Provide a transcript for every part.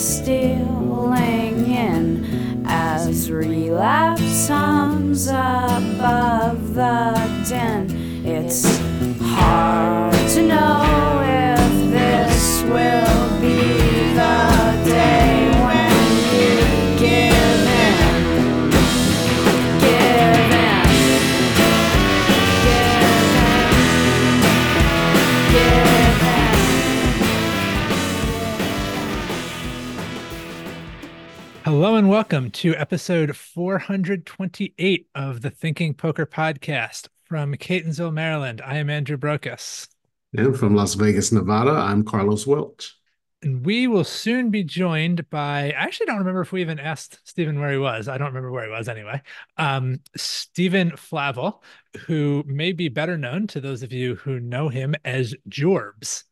stealing in as relapse hums above the And welcome to episode 428 of the Thinking Poker Podcast from Catonsville, Maryland. I am Andrew Brokos. And from Las Vegas, Nevada, I'm Carlos Welch. And we will soon be joined by, I actually don't remember if we even asked Stephen where he was. I don't remember where he was anyway. Um, Stephen Flavall, who may be better known to those of you who know him as Jorbs.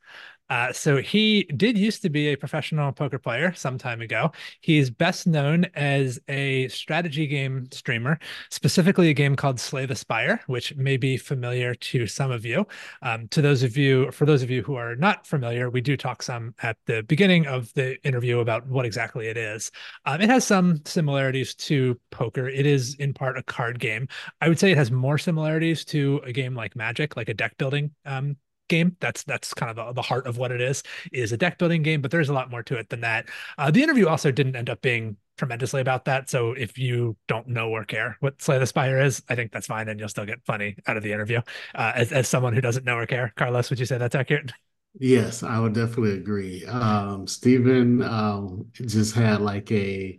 Uh, so he did used to be a professional poker player some time ago. He's best known as a strategy game streamer, specifically a game called Slay the Spire, which may be familiar to some of you. Um, to those of you, for those of you who are not familiar, we do talk some at the beginning of the interview about what exactly it is. Um, it has some similarities to poker. It is in part a card game. I would say it has more similarities to a game like Magic, like a deck building um, game. That's that's kind of the, heart of what it is is a deck building game, but there's a lot more to it than that. Uh, the interview also didn't end up being tremendously about that. So if you don't know or care what Slay the Spire is, I think that's fine, and you'll still get funny out of the interview. Uh, as as someone who doesn't know or care, Carlos, would you say that's accurate? Yes, I would definitely agree. Um, Stephen um, just had like a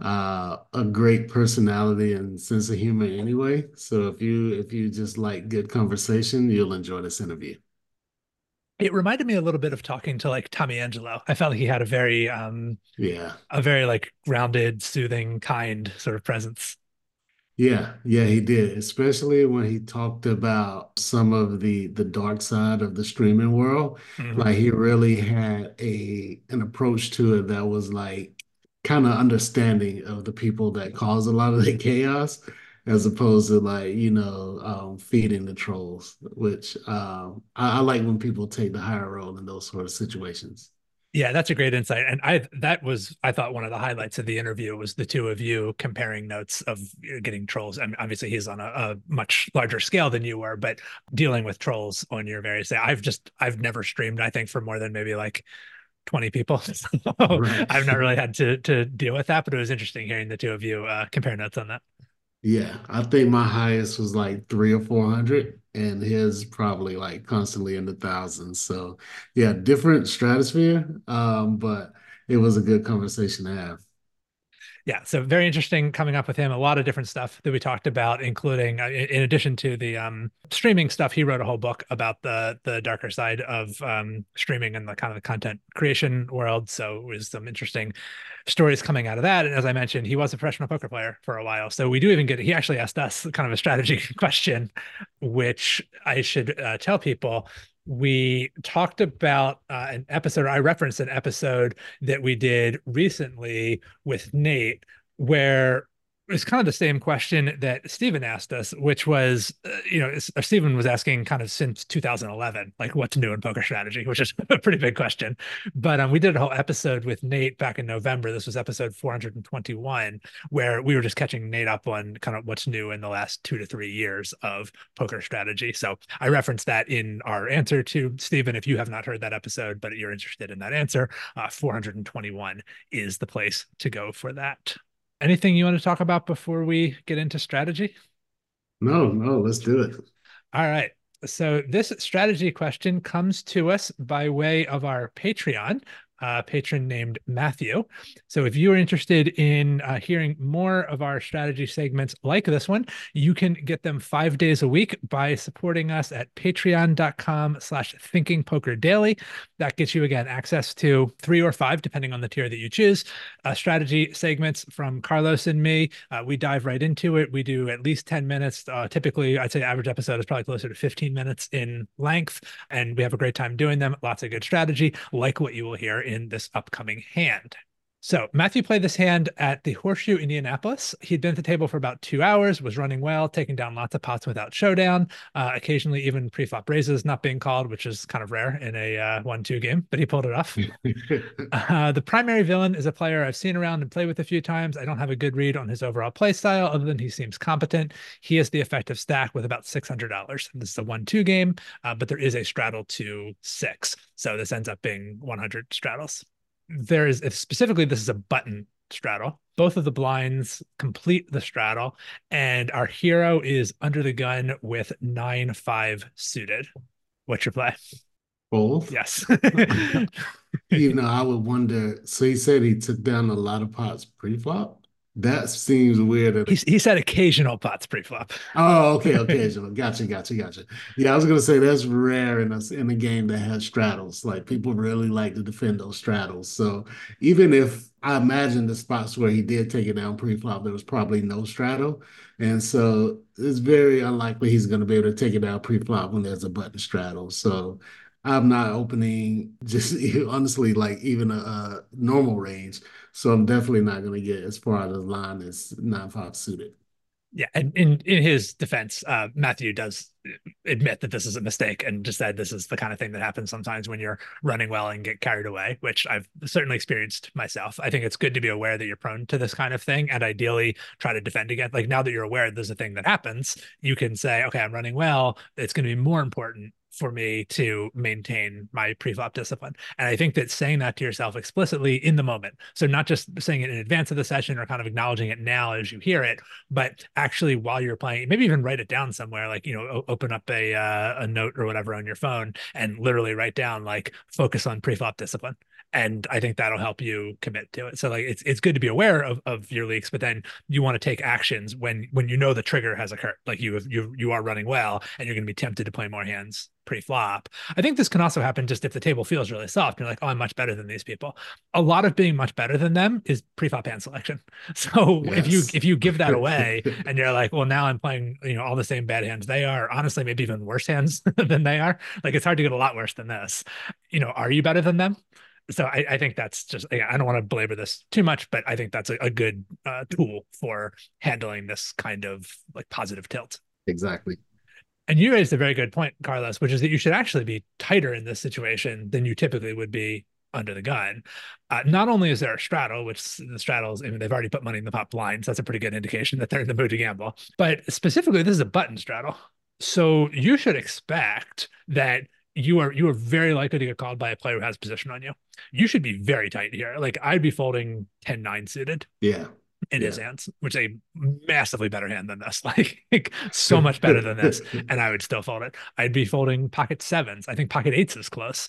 uh, a great personality and sense of humor anyway. So if you if you just like good conversation, you'll enjoy this interview. It reminded me a little bit of talking to like Tommy Angelo. I felt like he had a very um Yeah. a very like grounded, soothing, kind sort of presence. Yeah, yeah, he did, especially when he talked about some of the the dark side of the streaming world. Mhm. Like he really had a an approach to it that was like kind of understanding of the people that cause a lot of the chaos, as opposed to like, you know, um, feeding the trolls, which um, I, I like when people take the higher road in those sort of situations. Yeah, that's a great insight. And I that was I thought one of the highlights of the interview was the two of you comparing notes of getting trolls. I mean, obviously he's on a, a much larger scale than you were, but dealing with trolls on your various I've just I've never streamed, I think, for more than maybe like 20 people. So Right. I've not really had to to deal with that, but it was interesting hearing the two of you uh, compare notes on that. Yeah, I think my highest was like three or four hundred, and his probably like constantly in the thousands. So yeah, different stratosphere. Um, but it was a good conversation to have. Yeah so very interesting coming up with him. A lot of different stuff that we talked about including uh, in addition to the um streaming stuff he wrote a whole book about the the darker side of um streaming and the kind of the content creation world. So it was some interesting stories coming out of that. And as i mentioned he was a professional poker player for a while. So we do even get he actually asked us kind of a strategy question which i should uh, tell people we talked about uh, an episode i referenced an episode that we did recently with Nate, where it's kind of the same question that Stephen asked us, which was, uh, you know, uh, Stephen was asking kind of since 2011, like what's new in poker strategy, which is a pretty big question. But um, we did a whole episode with Nate back in November. This was episode 421, where we were just catching Nate up on kind of what's new in the last two to three years of poker strategy. So I referenced that in our answer to Stephen. If you have not heard that episode, but you're interested in that answer, uh, 421 is the place to go for that. Anything you want to talk about before we get into strategy? No, no, let's do it. All right. So this strategy question comes to us by way of our Patreon, uh, patron named Matthew. So if you are interested in uh, hearing more of our strategy segments like this one, you can get them five days a week by supporting us at patreon.com slash thinking poker daily. That gets you again access to three or five, depending on the tier that you choose, uh, strategy segments from Carlos and me. Uh, we dive right into it. We do at least 10 minutes. Uh, typically, I'd say average episode is probably closer to 15 minutes in length, and we have a great time doing them. Lots of good strategy, like what you will hear in this upcoming hand. So Matthew played this hand at the Horseshoe Indianapolis. He'd been at the table for about two hours, was running well, taking down lots of pots without showdown. Uh, occasionally, even pre-flop raises not being called, which is kind of rare in a uh, one-two game. But he pulled it off. uh, the primary villain is a player I've seen around and played with a few times. I don't have a good read on his overall play style, other than he seems competent. He has the effective stack with about six hundred dollars. This is a one-two game, uh, but there is a straddle to six, so this ends up being one hundred straddles there is specifically this is a button straddle. Both of the blinds complete the straddle, and our hero is under the gun with nine five suited. What's your play? Both. Yes. you know, I would wonder. So he said he took down a lot of pots pre-flop. That seems weird. He, he said occasional pots pre-flop. Oh, okay, occasional. gotcha, gotcha, gotcha. Yeah, I was gonna say that's rare in a in a game that has straddles. Like people really like to defend those straddles. So even if I imagine the spots where he did take it down pre-flop, there was probably no straddle, and so it's very unlikely he's gonna be able to take it down pre-flop when there's a button straddle. So I'm not opening just honestly like even a, a normal range. So I'm definitely not going to get as far out of the line as nine five suited. Yeah, and in in his defense, uh, Matthew does admit that this is a mistake and just said this is the kind of thing that happens sometimes when you're running well and get carried away, which I've certainly experienced myself. I think it's good to be aware that you're prone to this kind of thing and ideally try to defend against. Like now that you're aware there's a thing that happens, you can say, okay, I'm running well. It's going to be more important for me to maintain my pre-flop discipline. And I think that saying that to yourself explicitly in the moment, so not just saying it in advance of the session or kind of acknowledging it now as you hear it, but actually while you're playing, maybe even write it down somewhere, like you know, open up a uh, a note or whatever on your phone and literally write down like focus on pre-flop discipline and I think that'll help you commit to it. So like it's it's good to be aware of, of your leaks, but then you want to take actions when when you know the trigger has occurred. Like you you you are running well, and you're going to be tempted to play more hands pre-flop. I think this can also happen just if the table feels really soft. You're like, oh, I'm much better than these people. A lot of being much better than them is pre-flop hand selection. So yes. if you if you give that away and you're like, well, now I'm playing you know all the same bad hands they are. Honestly, maybe even worse hands than they are. Like it's hard to get a lot worse than this. You know, are you better than them? so I, I, think that's just I don't want to belabor this too much, but I think that's a, a good uh, tool for handling this kind of like positive tilt. Exactly. And you raised a very good point, Carlos, which is that you should actually be tighter in this situation than you typically would be under the gun. Uh, not only is there a straddle, which the straddles, I mean, they've already put money in the pot so That's a pretty good indication that they're in the mood to gamble. But specifically, this is a button straddle. So you should expect that you are you are very likely to get called by a player who has position on you. You should be very tight here. Like I'd be folding 10 9 suited. Yeah. In yeah. his hands, which is a massively better hand than this, like so much better than this, and I would still fold it. I'd be folding pocket sevens. I think pocket eights is close.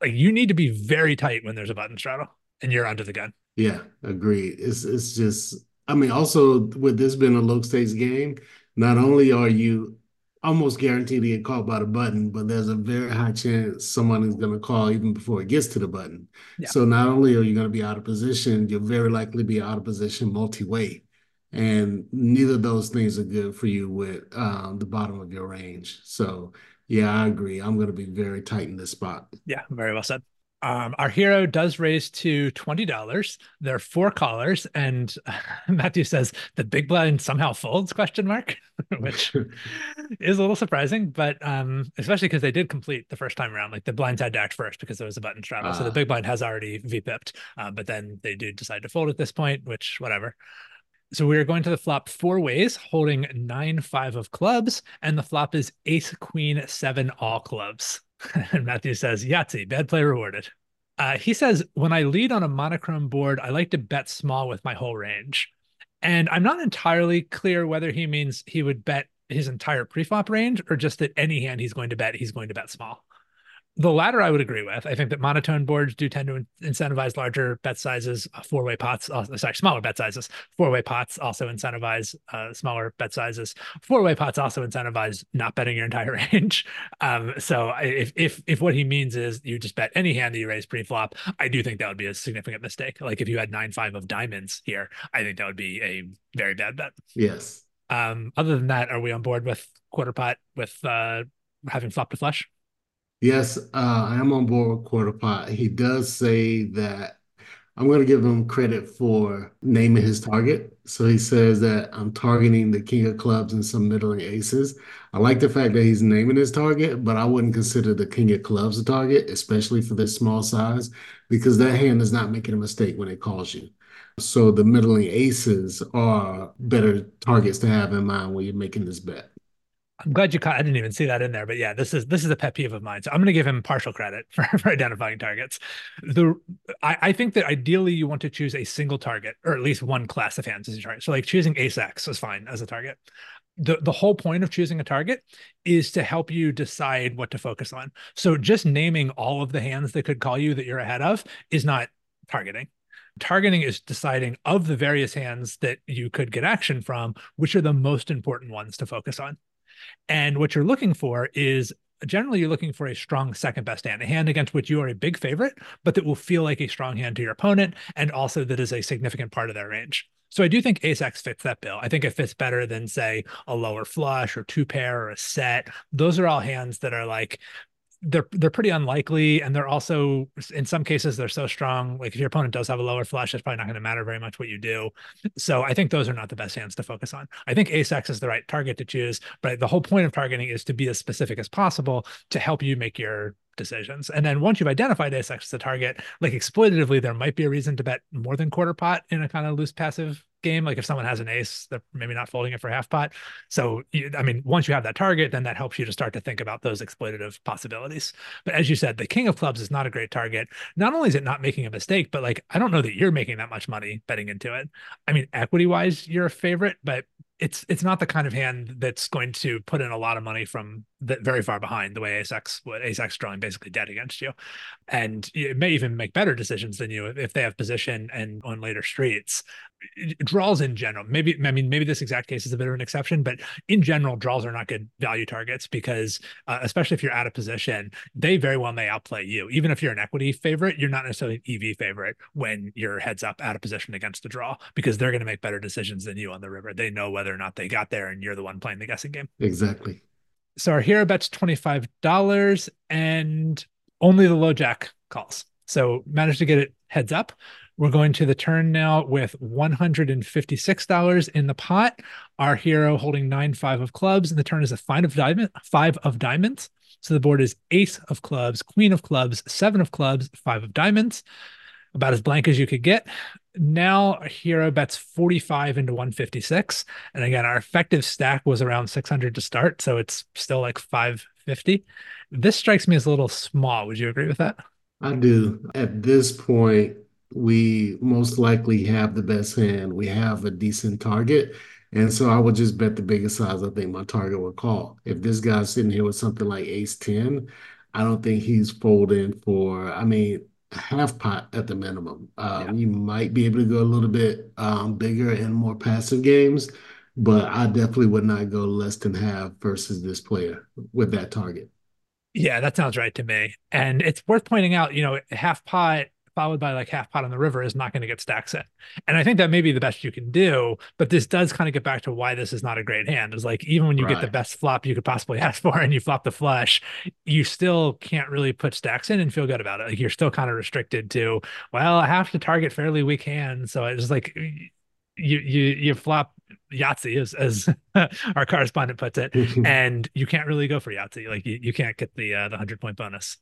Like you need to be very tight when there's a button straddle and you're under the gun. Yeah, agreed. It's it's just I mean, also with this being a low stakes game, not only are you almost guaranteed to get caught by the button, but there's a very high chance someone is going to call even before it gets to the button. Yeah. So not only are you going to be out of position, you'll very likely be out of position multi-way. And neither of those things are good for you with um, the bottom of your range. So yeah, I agree. I'm going to be very tight in this spot. Yeah, very well said. Um, our hero does raise to twenty dollars. There are four callers, and uh, Matthew says the big blind somehow folds? Question mark, which is a little surprising, but um, especially because they did complete the first time around. Like the blinds had to act first because there was a button straddle, uh, so the ah. big blind has already v-pipped. Uh, but then they do decide to fold at this point, which whatever. So we are going to the flop four ways, holding nine five of clubs, and the flop is ace queen seven all clubs. and Matthew says, Yahtzee, bad play rewarded. Uh, he says, when I lead on a monochrome board, I like to bet small with my whole range. And I'm not entirely clear whether he means he would bet his entire preflop range or just that any hand he's going to bet, he's going to bet small the latter I would agree with. I think that monotone boards do tend to incentivize larger bet sizes. Uh, four way pots, also, sorry, smaller bet sizes. Four way pots also incentivize uh, smaller bet sizes. Four way pots also incentivize not betting your entire range. Um, so if if if what he means is you just bet any hand that you raise pre-flop, I do think that would be a significant mistake. Like if you had nine five of diamonds here, I think that would be a very bad bet. Yes. Um, other than that, are we on board with quarter pot with uh, having flop to flush? Yes, uh, I am on board with Quarter Pot. He does say that I'm going to give him credit for naming his target. So he says that I'm targeting the king of clubs and some middling aces. I like the fact that he's naming his target, but I wouldn't consider the king of clubs a target, especially for this small size, because that hand is not making a mistake when it calls you. So the middling aces are better targets to have in mind when you're making this bet. I'm glad you caught. I didn't even see that in there, but yeah, this is this is a pet peeve of mine. So I'm going to give him partial credit for, for identifying targets. The I, I, think that ideally you want to choose a single target or at least one class of hands as your target. So like choosing Ace X is fine as a target. The the whole point of choosing a target is to help you decide what to focus on. So just naming all of the hands that could call you that you're ahead of is not targeting targeting is deciding of the various hands that you could get action from which are the most important ones to focus on and what you're looking for is generally you're looking for a strong second best hand, a hand against which you are a big favorite, but that will feel like a strong hand to your opponent, and also that is a significant part of their range. So I do think Ace X fits that bill. I think it fits better than say a lower flush or two pair or a set. Those are all hands that are like they're they're pretty unlikely and they're also in some cases they're so strong like if your opponent does have a lower flush it's probably not going to matter very much what you do so i think those are not the best hands to focus on i think ace x is the right target to choose but the whole point of targeting is to be as specific as possible to help you make your decisions. And then once you've identified ace x as a target, like exploitatively, there might be a reason to bet more than quarter pot in a kind of loose passive game. Like if someone has an ace, they're maybe not folding it for half pot. So, I mean, once you have that target, then that helps you to start to think about those exploitative possibilities. But as you said, the king of clubs is not a great target. Not only is it not making a mistake, but like, I don't know that you're making that much money betting into it. I mean, equity wise, you're a favorite, but it's it's not the kind of hand that's going to put in a lot of money from the, very far behind the way ace x would ace drawing basically dead against you. And it may even make better decisions than you if they have position and on later streets. Draws in general maybe i mean maybe this exact case is a bit of an exception but in general draws are not good value targets because uh, especially if you're out of position they very well may outplay you. Even if you're an equity favorite you're not necessarily an ev favorite when you're heads up out of position against the draw because they're going to make better decisions than you on the river. They know whether or not they got there and you're the one playing the guessing game. Exactly so our hero bet's $25 and only the low jack calls. So managed to get it heads up. We're going to the turn now with $156 in the pot. Our hero holding nine five of clubs, and the turn is a five of diamond, five of diamonds. So the board is ace of clubs, queen of clubs, seven of clubs, five of diamonds. About as blank as you could get now hero bets 45 into 156 and again our effective stack was around 600 to start so it's still like 550 this strikes me as a little small. Would you agree with that? I do. At this point we most likely have the best hand. We have a decent target. And so I would just bet the biggest size I think my target would call. If this guy's sitting here with something like ace 10, I don't think he's folding for, I mean, half pot at the minimum. Um, yeah. You might be able to go a little bit um, bigger and more passive games, but I definitely would not go less than half versus this player with that target. Yeah, that sounds right to me. And it's worth pointing out, you know, half pot followed by like half pot on the river is not going to get stacks in. And I think that may be the best you can do, but this does kind of get back to why this is not a great hand. Is like even when you right. get the best flop you could possibly ask for and you flop the flush, you still can't really put stacks in and feel good about it. Like you're still kind of restricted to, well, I have to target fairly weak hands. So it's like you you you flop Yahtzee as as our correspondent puts it, and you can't really go for Yahtzee. Like you, you can't get the uh, the hundred point bonus.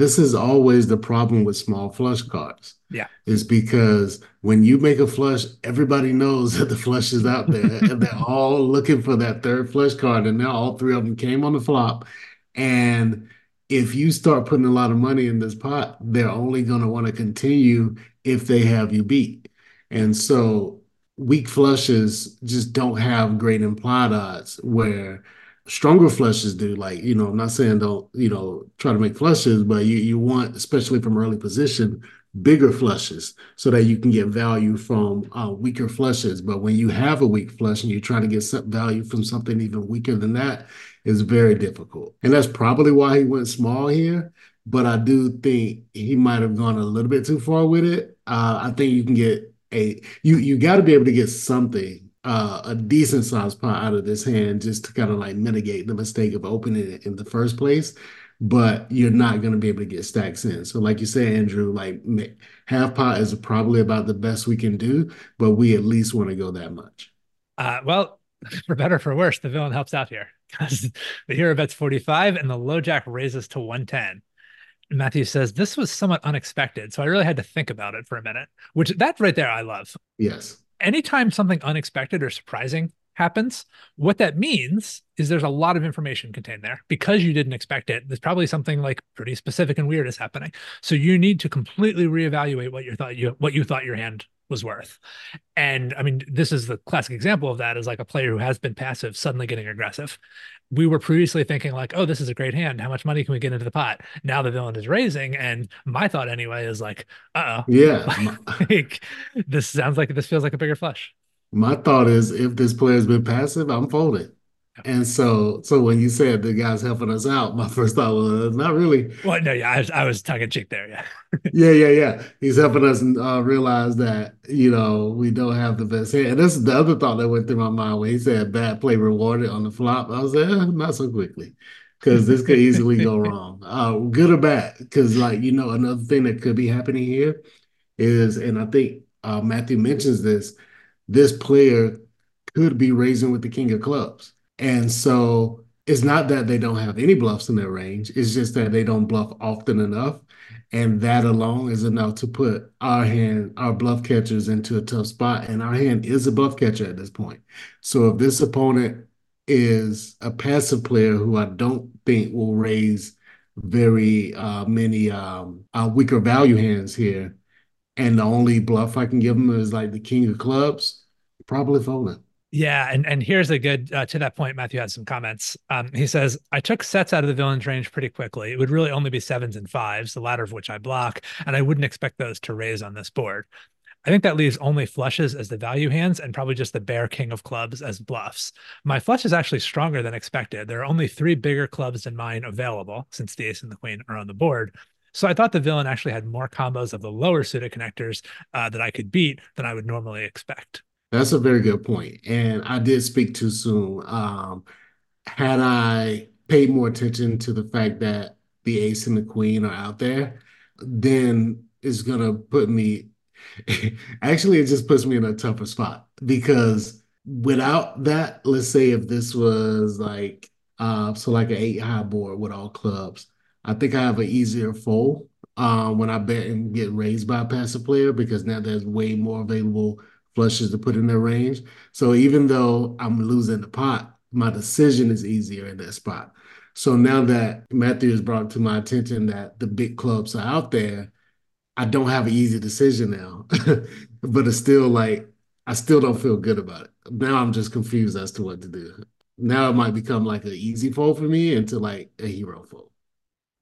This is always the problem with small flush cards. Yeah. Is because when you make a flush, everybody knows that the flush is out there and they're all looking for that third flush card. And now all three of them came on the flop. And if you start putting a lot of money in this pot, they're only going to want to continue if they have you beat. And so weak flushes just don't have great implied odds where stronger flushes do. Like, you know, I'm not saying don't, you know, try to make flushes, but you, you want, especially from early position, bigger flushes so that you can get value from uh, weaker flushes. But when you have a weak flush and you're trying to get some value from something even weaker than that, is very difficult. And that's probably why he went small here. But I do think he might have gone a little bit too far with it. Uh, I think you can get a you you got to be able to get something uh, a decent sized pot out of this hand just to kind of like mitigate the mistake of opening it in the first place. but you're not going to be able to get stacks in. So, like you say, Andrew, like half pot is probably about the best we can do, but we at least want to go that much. Uh, well, for better for worse, the villain helps out here because the hero bets 45 and the low jack raises to 110. Matthew says this was somewhat unexpected, so I really had to think about it for a minute. Which that right there, I love. Yes. Anytime something unexpected or surprising happens, what that means is there's a lot of information contained there because you didn't expect it. There's probably something like pretty specific and weird is happening. So you need to completely reevaluate what you thought you what you thought your hand was worth. And I mean, this is the classic example of that is like a player who has been passive suddenly getting aggressive. We were previously thinking like, oh, this is a great hand. How much money can we get into the pot? Now the villain is raising, and my thought anyway is like, uh oh, yeah, like, this sounds like this feels like a bigger flush my thought is if this player's been passive, I'm folding. And so, so when you said the guy's helping us out, my first thought was not really. Well, no, yeah, I was, I was tongue in cheek there, yeah. yeah, yeah, yeah. He's helping us uh, realize that you know we don't have the best hand. And this is the other thought that went through my mind when he said bad play rewarded on the flop. I was like, eh, not so quickly, because this could easily go wrong. Uh, good or bad? Because like you know, another thing that could be happening here is, and I think uh, Matthew mentions this this player could be raising with the king of clubs. And so it's not that they don't have any bluffs in their range, it's just that they don't bluff often enough. And that alone is enough to put our hand, our bluff catchers into a tough spot. And our hand is a bluff catcher at this point. So if this opponent is a passive player who I don't think will raise very uh, many um, uh, weaker value hands here, and the only bluff I can give them is like the king of clubs, probably folding. Yeah, and and here's a good uh, to that point. Matthew had some comments. Um, he says, "I took sets out of the villain's range pretty quickly. It would really only be sevens and fives, the latter of which I block, and I wouldn't expect those to raise on this board. I think that leaves only flushes as the value hands and probably just the bare king of clubs as bluffs. My flush is actually stronger than expected. There are only three bigger clubs than mine available since the ace and the queen are on the board. So I thought the villain actually had more combos of the lower suited connectors uh, that I could beat than I would normally expect." That's a very good point. And I did speak too soon. Um, had I paid more attention to the fact that the ace and the queen are out there, then it's going to put me, actually, it just puts me in a tougher spot because without that, let's say if this was like, uh, so like an eight high board with all clubs, I think I have an easier fold um, when I bet and get raised by a passive player because now there's way more available flushes to put in their range. So even though I'm losing the pot, my decision is easier in that spot. So now that Matthew has brought to my attention that the big clubs are out there, I don't have an easy decision now. but it's still like I still don't feel good about it. Now I'm just confused as to what to do. Now it might become like an easy fold for me into like a hero fold,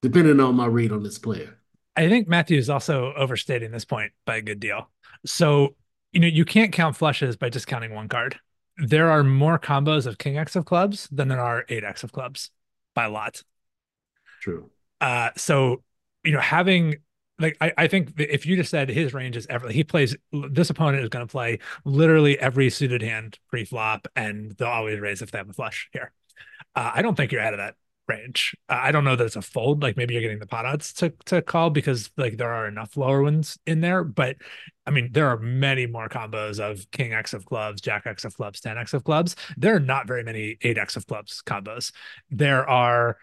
depending on my read on this player. I think Matthew is also overstating this point by a good deal. So you know, you can't count flushes by discounting one card. There are more combos of king X of clubs than there are eight X of clubs by a lot. True. Uh, so, you know, having like I, I think if you just said his range is ever he plays this opponent is going to play literally every suited hand pre-flop and they'll always raise if they have a flush here. Uh, I don't think you're out of that range. I don't know that it's a fold. Like maybe you're getting the pot odds to to call because like there are enough lower ones in there. But I mean, there are many more combos of King X of clubs, Jack X of clubs, 10 X of clubs. There are not very many 8 X of clubs combos. There are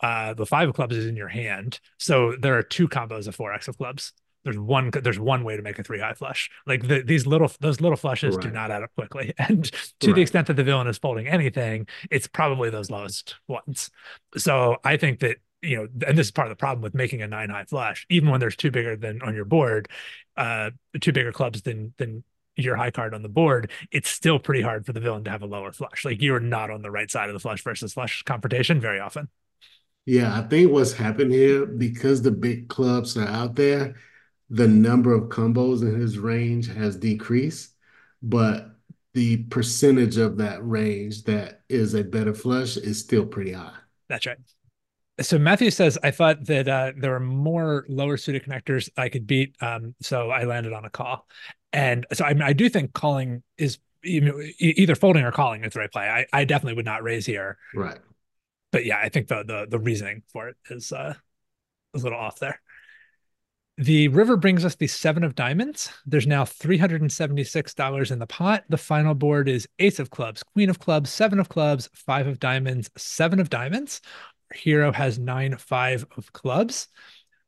uh the five of clubs is in your hand. So there are two combos of 4X of clubs there's one there's one way to make a three high flush like the, these little those little flushes right. do not add up quickly and to right. the extent that the villain is folding anything it's probably those lowest ones so i think that you know and this is part of the problem with making a nine high flush even when there's two bigger than on your board uh two bigger clubs than than your high card on the board, it's still pretty hard for the villain to have a lower flush. Like you're not on the right side of the flush versus flush confrontation very often. Yeah, I think what's happened here because the big clubs are out there, the number of combos in his range has decreased, but the percentage of that range that is a better flush is still pretty high. That's right. So Matthew says, I thought that uh, there were more lower suited connectors I could beat. Um, so I landed on a call. And so I, mean, I do think calling is you know, either folding or calling is the right play. I, I definitely would not raise here. Right. but yeah, I think the the the reasoning for it is uh is a little off there. The river brings us the seven of diamonds. There's now $376 in the pot. The final board is ace of clubs, queen of clubs, seven of clubs, five of diamonds, seven of diamonds. Our hero has nine, five of clubs.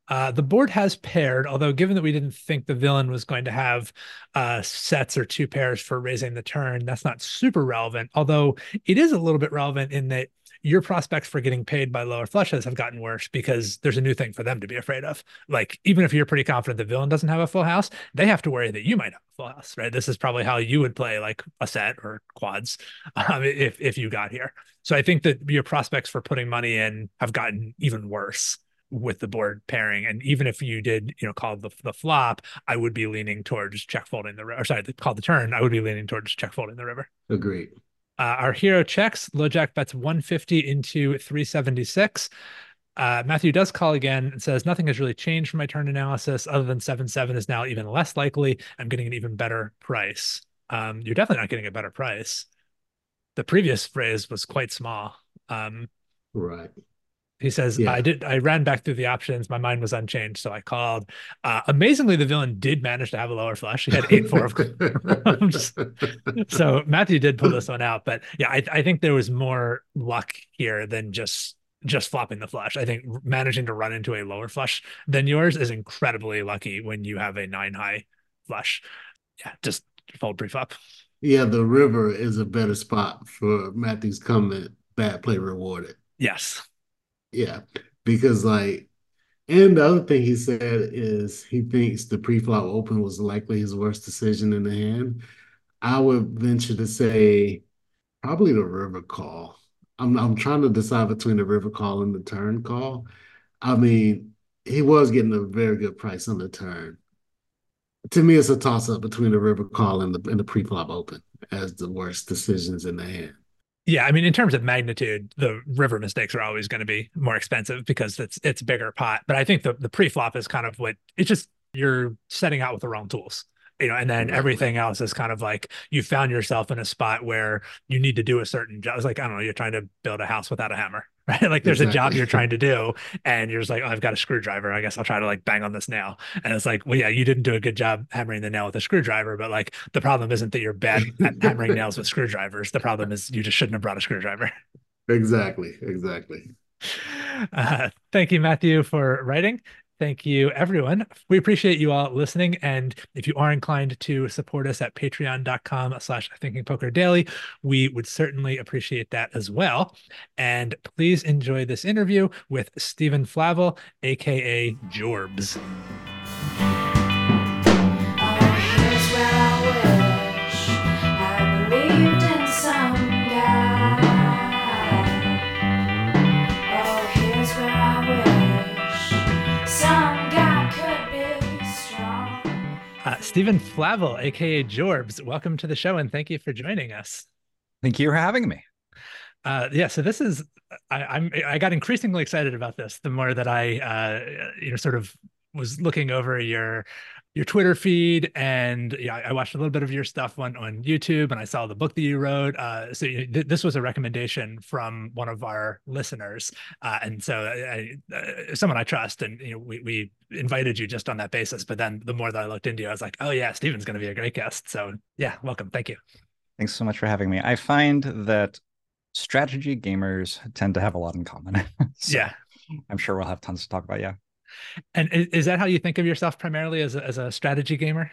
Uh, the board has paired, although given that we didn't think the villain was going to have uh, sets or two pairs for raising the turn, that's not super relevant. Although it is a little bit relevant in that your prospects for getting paid by lower flushes have gotten worse because there's a new thing for them to be afraid of. Like, even if you're pretty confident the villain doesn't have a full house, they have to worry that you might have a full house, right? This is probably how you would play like a set or quads um, if, if you got here. So I think that your prospects for putting money in have gotten even worse with the board pairing. And even if you did, you know, call the, the flop, I would be leaning towards check folding the, or sorry, call the turn, I would be leaning towards check folding the river. Agreed. Uh, our hero checks. LoJack bets 150 into 376. Uh, Matthew does call again and says, Nothing has really changed from my turn analysis other than 7 7 is now even less likely. I'm getting an even better price. Um, you're definitely not getting a better price. The previous phrase was quite small. Um, right. He says, yeah. I did I ran back through the options. My mind was unchanged. So I called. Uh, amazingly, the villain did manage to have a lower flush. He had eight four of clubs. so Matthew did pull this one out. But yeah, I, I think there was more luck here than just just flopping the flush. I think managing to run into a lower flush than yours is incredibly lucky when you have a nine high flush. Yeah, just fold pre-flop. Yeah, the river is a better spot for Matthew's comment. Bad play rewarded. Yes. Yeah, because like, and the other thing he said is he thinks the pre-flop open was likely his worst decision in the hand. I would venture to say probably the river call. I'm I'm trying to decide between the river call and the turn call. I mean, he was getting a very good price on the turn. To me, it's a toss up between the river call and the and the pre-flop open as the worst decisions in the hand. Yeah, I mean, in terms of magnitude, the river mistakes are always going to be more expensive because it's it's bigger pot. But I think the the pre-flop is kind of what it's just you're setting out with the wrong tools you know and then everything else is kind of like you found yourself in a spot where you need to do a certain job it's like i don't know you're trying to build a house without a hammer right? Like there's exactly. a job you're trying to do and you're just like oh, i've got a screwdriver. I guess i'll try to like bang on this nail. And it's like well yeah you didn't do a good job hammering the nail with a screwdriver but like the problem isn't that you're bad at hammering nails with screwdrivers. The problem is you just shouldn't have brought a screwdriver. Exactly exactly. Uh, thank you matthew for writing Thank you, everyone. We appreciate you all listening. And if you are inclined to support us at patreon.com slash thinking poker daily, we would certainly appreciate that as well. And please enjoy this interview with Stephen Flavall, aka Jorbs. Stephen Flavall, aka Jorbs, welcome to the show and thank you for joining us. Thank you for having me. Uh, yeah, so this is I, am I got increasingly excited about this the more that I uh, you know sort of was looking over your your Twitter feed, and yeah, I watched a little bit of your stuff on on YouTube, and I saw the book that you wrote. Uh, so you, th- this was a recommendation from one of our listeners, uh, and so I, uh, someone I trust, and you know, we we invited you just on that basis. But then the more that I looked into you, I was like, oh yeah, Stephen's going to be a great guest. So yeah, welcome. Thank you. Thanks so much for having me. I find that strategy gamers tend to have a lot in common. so yeah. I'm sure we'll have tons to talk about. Yeah. And is that how you think of yourself primarily as a, as a strategy gamer?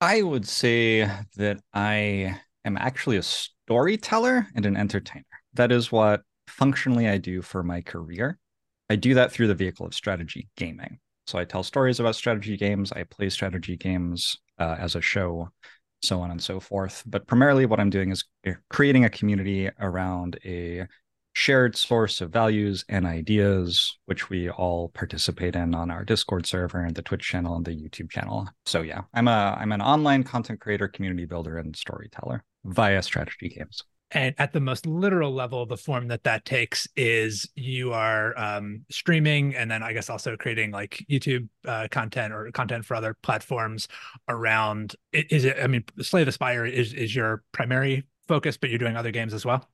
I would say that I am actually a storyteller and an entertainer. That is what functionally I do for my career. I do that through the vehicle of strategy gaming. So I tell stories about strategy games, I play strategy games uh, as a show, so on and so forth. But primarily, what I'm doing is uh, creating a community around a shared source of values and ideas, which we all participate in on our Discord server and the Twitch channel and the YouTube channel. So yeah, I'm a I'm an online content creator, community builder, and storyteller via strategy games. And at the most literal level, the form that that takes is you are um, streaming, and then I guess also creating like YouTube uh, content or content for other platforms around. Is it? I mean, Slay the Spire is is your primary focus, but you're doing other games as well.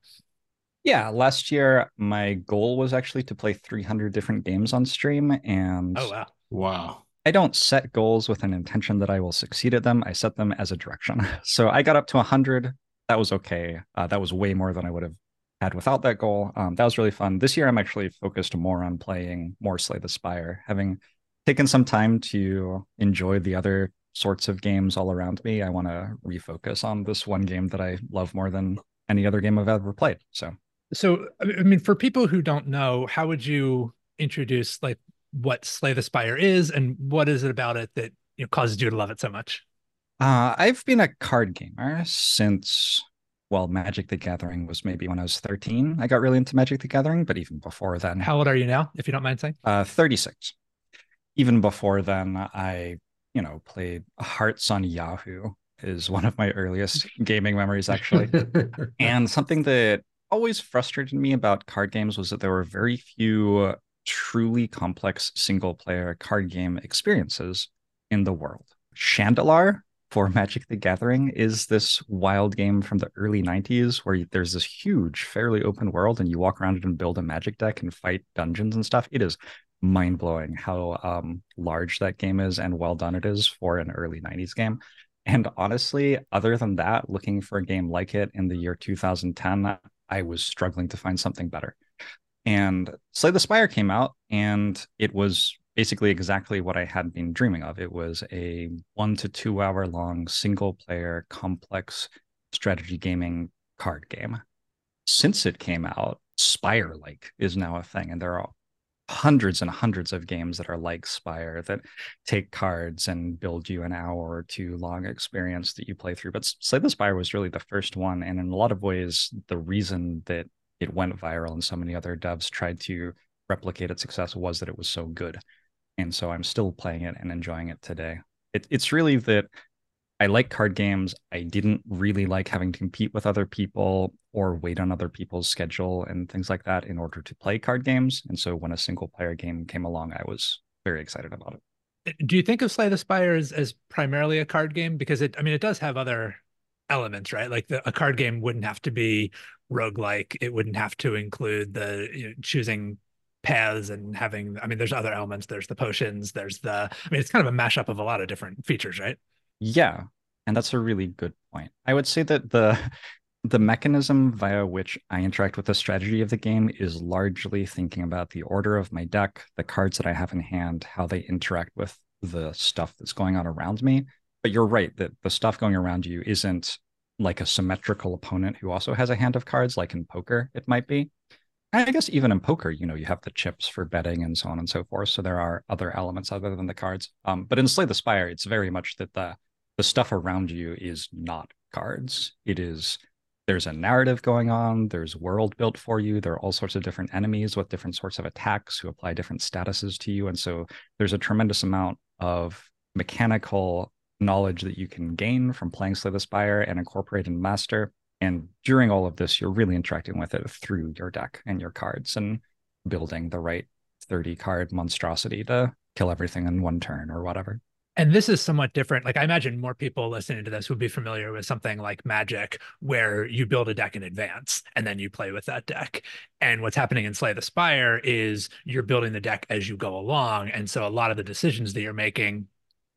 Yeah, last year my goal was actually to play 300 different games on stream, and Oh wow. Wow. I don't set goals with an intention that I will succeed at them. I set them as a direction. So I got up to 100. That was okay. Uh, that was way more than I would have had without that goal. Um, that was really fun. This year, I'm actually focused more on playing more Slay the Spire, having taken some time to enjoy the other sorts of games all around me. I want to refocus on this one game that I love more than any other game I've ever played. So, So I mean, for people who don't know, how would you introduce like what Slay the Spire is and what is it about it that you know causes you to love it so much? uh, I've been a card gamer since, well, Magic the Gathering was maybe when I was 13. I got really into Magic the Gathering, but even before then, How old are you now, if you don't mind saying? Uh, 36. Even before then, I, you know, played Hearts on Yahoo is one of my earliest gaming memories, actually. and something that always frustrated me about card games was that there were very few truly complex single player card game experiences in the world. Shandalar for Magic the Gathering is this wild game from the early 90s where there's this huge, fairly open world and you walk around it and build a magic deck and fight dungeons and stuff. It is mind blowing how um, large that game is and well done it is for an early 90s game. And honestly, other than that, looking for a game like it in the year 2010, I was struggling to find something better. And Slay the Spire came out, and it was basically exactly what I had been dreaming of. It was a one to two hour long single player complex strategy gaming card game. Since it came out, Spire like is now a thing, and there are hundreds and hundreds of games that are like Spire that take cards and build you an hour or two long experience that you play through. But Slay the Spire was really the first one, and in a lot of ways, the reason that it went viral and so many other devs tried to replicate its success was that it was so good. And so I'm still playing it and enjoying it today. It, it's really that I like card games. I didn't really like having to compete with other people or wait on other people's schedule and things like that in order to play card games. And so when a single player game came along, I was very excited about it. Uh, do you think of Slay the Spire as, as primarily a card game? Because it, I mean, it does have other elements, right? Like the, a card game wouldn't have to be roguelike. It wouldn't have to include the you know, choosing paths and having, I mean, there's other elements. There's the potions, there's the, I mean, it's kind of a mashup of a lot of different features, right? Yeah. And that's a really good point. I would say that the the mechanism via which I interact with the strategy of the game is largely thinking about the order of my deck, the cards that I have in hand, how they interact with the stuff that's going on around me. But you're right that the stuff going around you isn't like a symmetrical opponent who also has a hand of cards, like in poker, it might be. I guess even in poker, you know, you have the chips for betting and so on and so forth. So there are other elements other than the cards. Um, but in Slay the Spire, it's very much that the the stuff around you is not cards. It is there's a narrative going on, there's world built for you, there are all sorts of different enemies with different sorts of attacks who apply different statuses to you. And so there's a tremendous amount of mechanical knowledge that you can gain from playing Slay the Spire and incorporate and master. And during all of this, you're really interacting with it through your deck and your cards and building the right 30 card monstrosity to kill everything in one turn or whatever. And this is somewhat different. Like I imagine more people listening to this would be familiar with something like Magic, where you build a deck in advance and then you play with that deck. And what's happening in Slay the Spire is you're building the deck as you go along. And so a lot of the decisions that you're making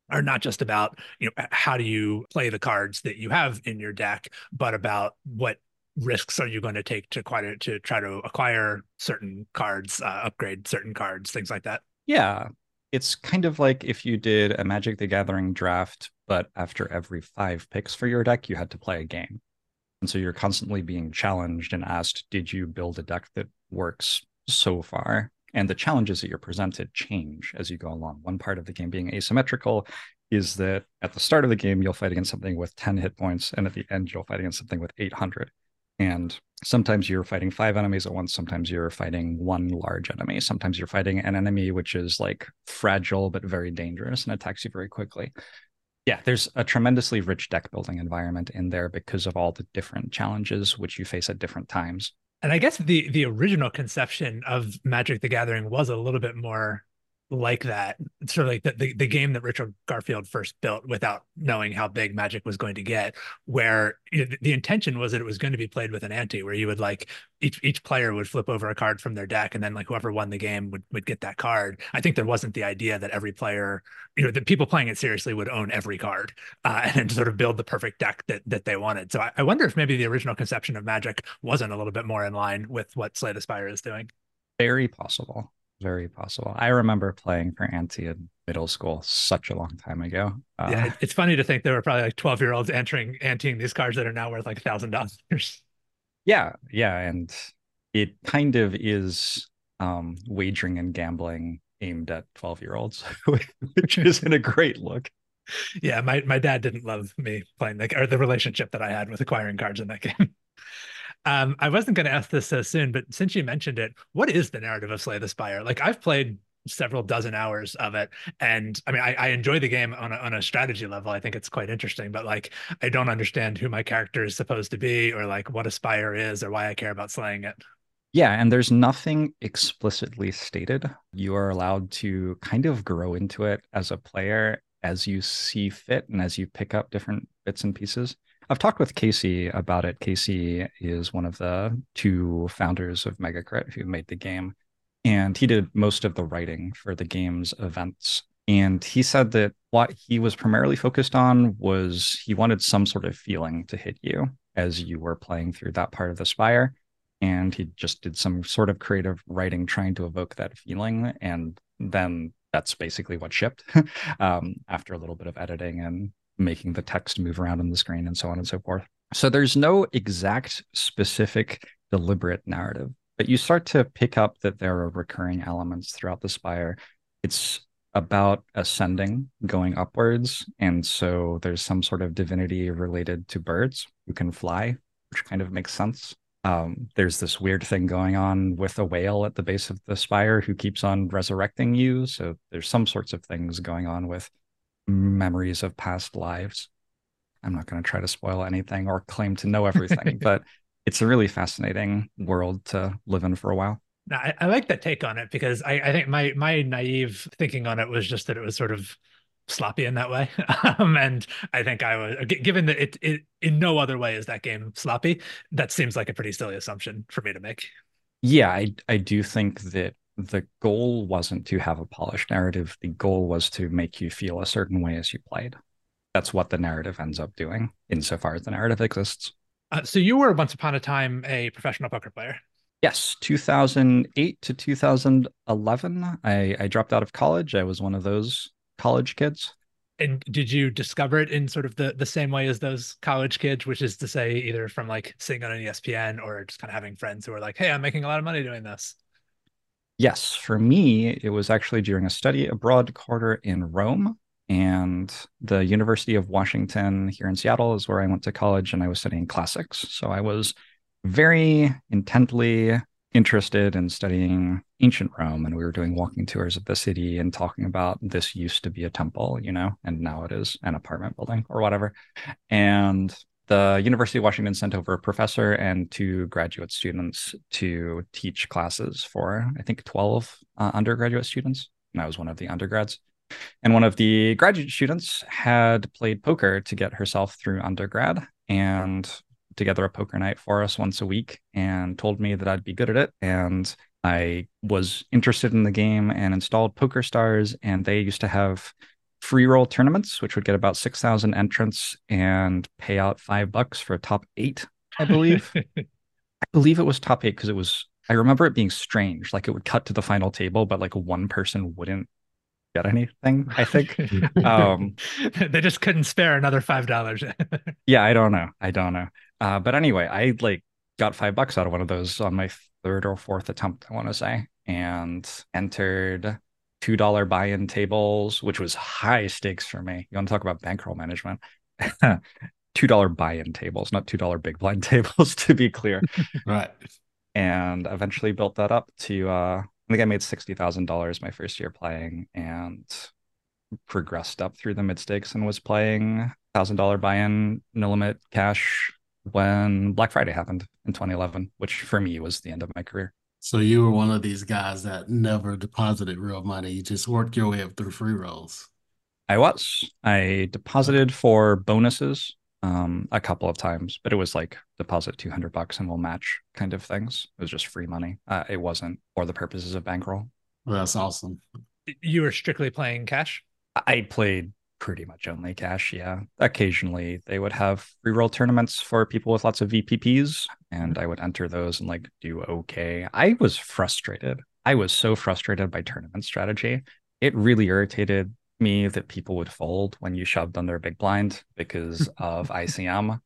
are not just about, you know, how do you play the cards that you have in your deck, but about what risks are you going to take to quite a, to try to acquire certain cards, uh, upgrade certain cards, things like that. Yeah, it's kind of like if you did a Magic the Gathering draft, but after every five picks for your deck, you had to play a game. And so you're constantly being challenged and asked, did you build a deck that works so far? And the challenges that you're presented change as you go along. One part of the game being asymmetrical is that at the start of the game, you'll fight against something with 10 hit points, and at the end, you'll fight against something with 800. And sometimes you're fighting five enemies at once. Sometimes you're fighting one large enemy. Sometimes you're fighting an enemy which is like fragile but very dangerous and attacks you very quickly. Yeah, there's a tremendously rich deck building environment in there because of all the different challenges which you face at different times. And I guess the the original conception of Magic the Gathering was a little bit more like that. Sort of like the, the, the game that Richard Garfield first built without knowing how big Magic was going to get, where the, intention was that it was going to be played with an ante, where you would like each each player would flip over a card from their deck, and then like whoever won the game would would get that card. I think there wasn't the idea that every player, you know, the people playing it seriously would own every card uh, and then sort of build the perfect deck that that they wanted. So I, I wonder if maybe the original conception of Magic wasn't a little bit more in line with what Slay the Spire is doing. Very possible very possible. I remember playing for Ante in middle school such a long time ago. Uh, yeah, it's funny to think there were probably like 12 year olds entering anteing these cards that are now worth like a thousand dollars. Yeah, yeah. And it kind of is um, wagering and gambling aimed at 12 year olds, which isn't a great look. Yeah, my, my dad didn't love me playing like or the relationship that I had with acquiring cards in that game. Um, I wasn't going to ask this so soon, but since you mentioned it, what is the narrative of Slay the Spire? Like I've played several dozen hours of it, and I mean, I, I enjoy the game on a, on a strategy level. I think it's quite interesting, but like I don't understand who my character is supposed to be, or like what a spire is, or why I care about slaying it. Yeah, and there's nothing explicitly stated. You are allowed to kind of grow into it as a player as you see fit and as you pick up different bits and pieces. I've talked with Casey about it. Casey is one of the two founders of Megacrit who made the game, and he did most of the writing for the game's events. And he said that what he was primarily focused on was he wanted some sort of feeling to hit you as you were playing through that part of the spire. And he just did some sort of creative writing trying to evoke that feeling. And then that's basically what shipped um, after a little bit of editing and making the text move around on the screen and so on and so forth. So there's no exact, specific, deliberate narrative, but you start to pick up that there are recurring elements throughout the spire. It's about ascending, going upwards. And so there's some sort of divinity related to birds who can fly, which kind of makes sense. Um, there's this weird thing going on with a whale at the base of the spire who keeps on resurrecting you. So there's some sorts of things going on with memories of past lives. I'm not going to try to spoil anything or claim to know everything, but it's a really fascinating world to live in for a while. I, I like that take on it because I, I, think my my naive thinking on it was just that it was sort of sloppy in that way. um, and I think I was given that it, it in no other way is that game sloppy. That seems like a pretty silly assumption for me to make. Yeah, I I do think that the goal wasn't to have a polished narrative. The goal was to make you feel a certain way as you played. That's what the narrative ends up doing, insofar as the narrative exists. Uh, so you were once upon a time a professional poker player. Yes, 2008 to 2011. I, I dropped out of college. I was one of those college kids. And did you discover it in sort of the, the same way as those college kids, which is to say, either from like sitting on an ESPN or just kind of having friends who are like, hey, I'm making a lot of money doing this? Yes, for me, it was actually during a study abroad quarter in Rome. And the University of Washington here in Seattle is where I went to college and I was studying classics. So I was very intently interested in studying ancient Rome. And we were doing walking tours of the city and talking about this used to be a temple, you know, and now it is an apartment building or whatever. And the University of Washington sent over a professor and two graduate students to teach classes for, I think, 12 uh, undergraduate students. And I was one of the undergrads. And one of the graduate students had played poker to get herself through undergrad and together a poker night for us once a week and told me that I'd be good at it. And I was interested in the game and installed Poker Stars. And they used to have free roll tournaments, which would get about 6,000 entrants and pay out five bucks for a top eight, I believe. I believe it was top eight because it was, I remember it being strange. Like it would cut to the final table, but like one person wouldn't get anything, I think. um, they just couldn't spare another $5. yeah, I don't know. I don't know. Uh, but anyway, I like got five bucks out of one of those on my third or fourth attempt, I want to say, and entered $2 buy in tables, which was high stakes for me. You want to talk about bankroll management? $2 buy in tables, not $2 big blind tables, to be clear. right. And eventually built that up to, uh, I think I made $60,000 my first year playing and progressed up through the mid stakes and was playing $1,000 buy in, no limit cash when Black Friday happened in 2011, which for me was the end of my career. So you were one of these guys that never deposited real money. You just worked your way up through free rolls. I was. I deposited for bonuses um, a couple of times, but it was like deposit 200 bucks and we'll match kind of things. It was just free money. Uh, it wasn't for the purposes of bankroll. Well, that's awesome. You were strictly playing cash? I played pretty much only cash. Yeah. Occasionally they would have free roll tournaments for people with lots of VPPs, and. I would enter those and like do okay. I was frustrated. I was so frustrated by tournament strategy. It really irritated me that people would fold when you shoved on their big blind because of ICM.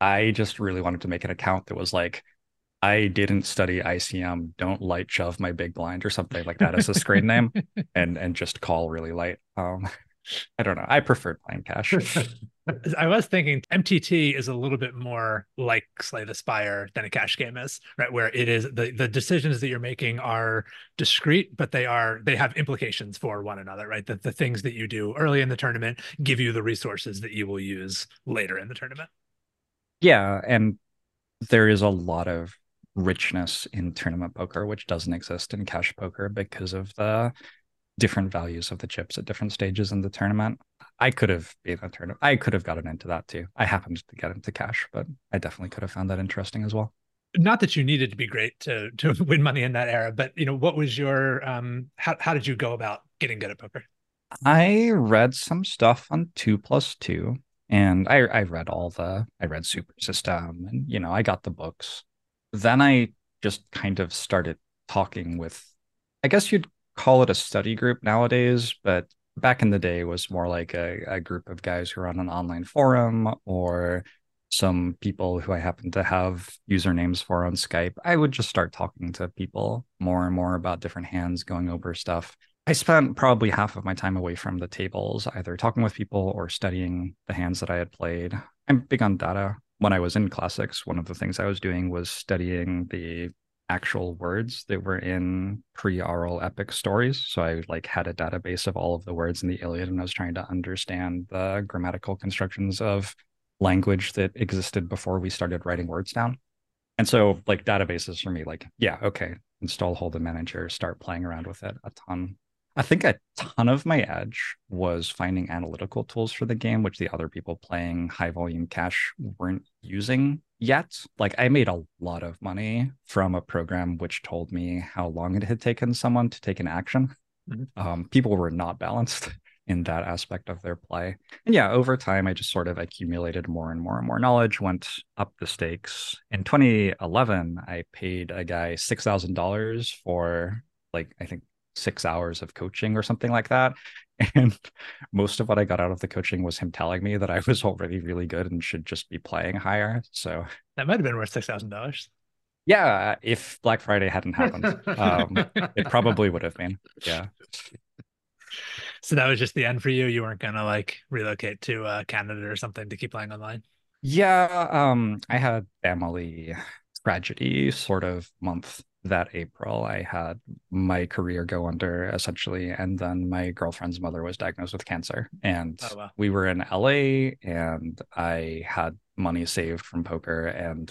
I just really wanted to make an account that was like, I didn't study ICM. Don't light shove my big blind or something like that as a screen name, and and just call really light. Um, I don't know. I preferred playing cash. I was thinking MTT is a little bit more like Slay the Spire than a cash game is, right? Where it is the the decisions that you're making are discrete, but they are they have implications for one another, right? That the things that you do early in the tournament give you the resources that you will use later in the tournament. Yeah, and there is a lot of richness in tournament poker, which doesn't exist in cash poker because of the different values of the chips at different stages in the tournament. I could have been a tournament. I could have gotten into that too. I happened to get into cash, but I definitely could have found that interesting as well. Not that you needed to be great to to win money in that era, but you know, what was your um how how did you go about getting good at poker? I read some stuff on two plus two and I I read all the I read Super System and you know I got the books. Then I just kind of started talking with I guess you'd call it a study group nowadays, but back in the day was more like a, a group of guys who are on an online forum or some people who I happen to have usernames for on Skype. I would just start talking to people more and more about different hands, going over stuff. I spent probably half of my time away from the tables, either talking with people or studying the hands that I had played. I'm big on data. When I was in classics, one of the things I was doing was studying the actual words that were in pre-oral epic stories. So I like had a database of all of the words in the Iliad and I was trying to understand the grammatical constructions of language that existed before we started writing words down. And so like databases for me, like, yeah, okay, install Hold'em Manager, start playing around with it a ton. I think a ton of my edge was finding analytical tools for the game, which the other people playing high volume cash weren't using yet. Like I made a lot of money from a program which told me how long it had taken someone to take an action. Mm-hmm. Um, people were not balanced in that aspect of their play. And yeah, over time, I just sort of accumulated more and more and more knowledge, went up the stakes. In 2011, I paid a guy $6,000 for like, I think six hours of coaching or something like that. And most of what I got out of the coaching was him telling me that I was already really good and should just be playing higher. So that might have been worth six thousand dollars. Yeah, if Black Friday hadn't happened, um, it probably would have been. Yeah. So that was just the end for you. You weren't gonna like relocate to uh, Canada or something to keep playing online. Yeah, um, I had family tragedy sort of month that April, I had my career go under essentially. And then my girlfriend's mother was diagnosed with cancer. And oh, wow. we were in LA and I had money saved from poker. And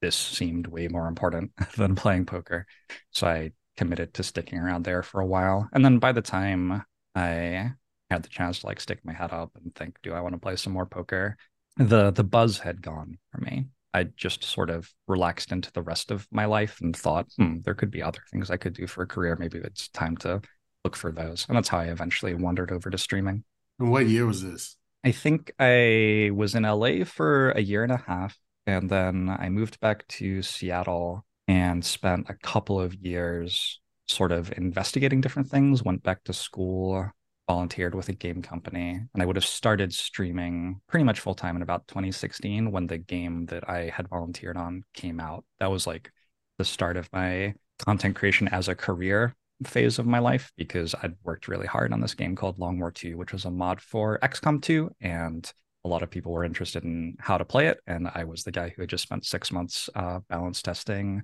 this seemed way more important than playing poker. So I committed to sticking around there for a while. And then by the time I had the chance to like stick my head up and think, do I want to play some more poker? The the buzz had gone for me. I just sort of relaxed into the rest of my life and thought, hmm, there could be other things I could do for a career. Maybe it's time to look for those. And that's how I eventually wandered over to streaming. And what year was this? I think I was in LA for a year and a half. And then I moved back to Seattle and spent a couple of years sort of investigating different things, went back to school, volunteered with a game company and I would have started streaming pretty much full time in about 2016 when the game that I had volunteered on came out. That was like the start of my content creation as a career phase of my life because I'd worked really hard on this game called Long War 2, which was a mod for XCOM 2 and a lot of people were interested in how to play it and I was the guy who had just spent 6 months uh, balance testing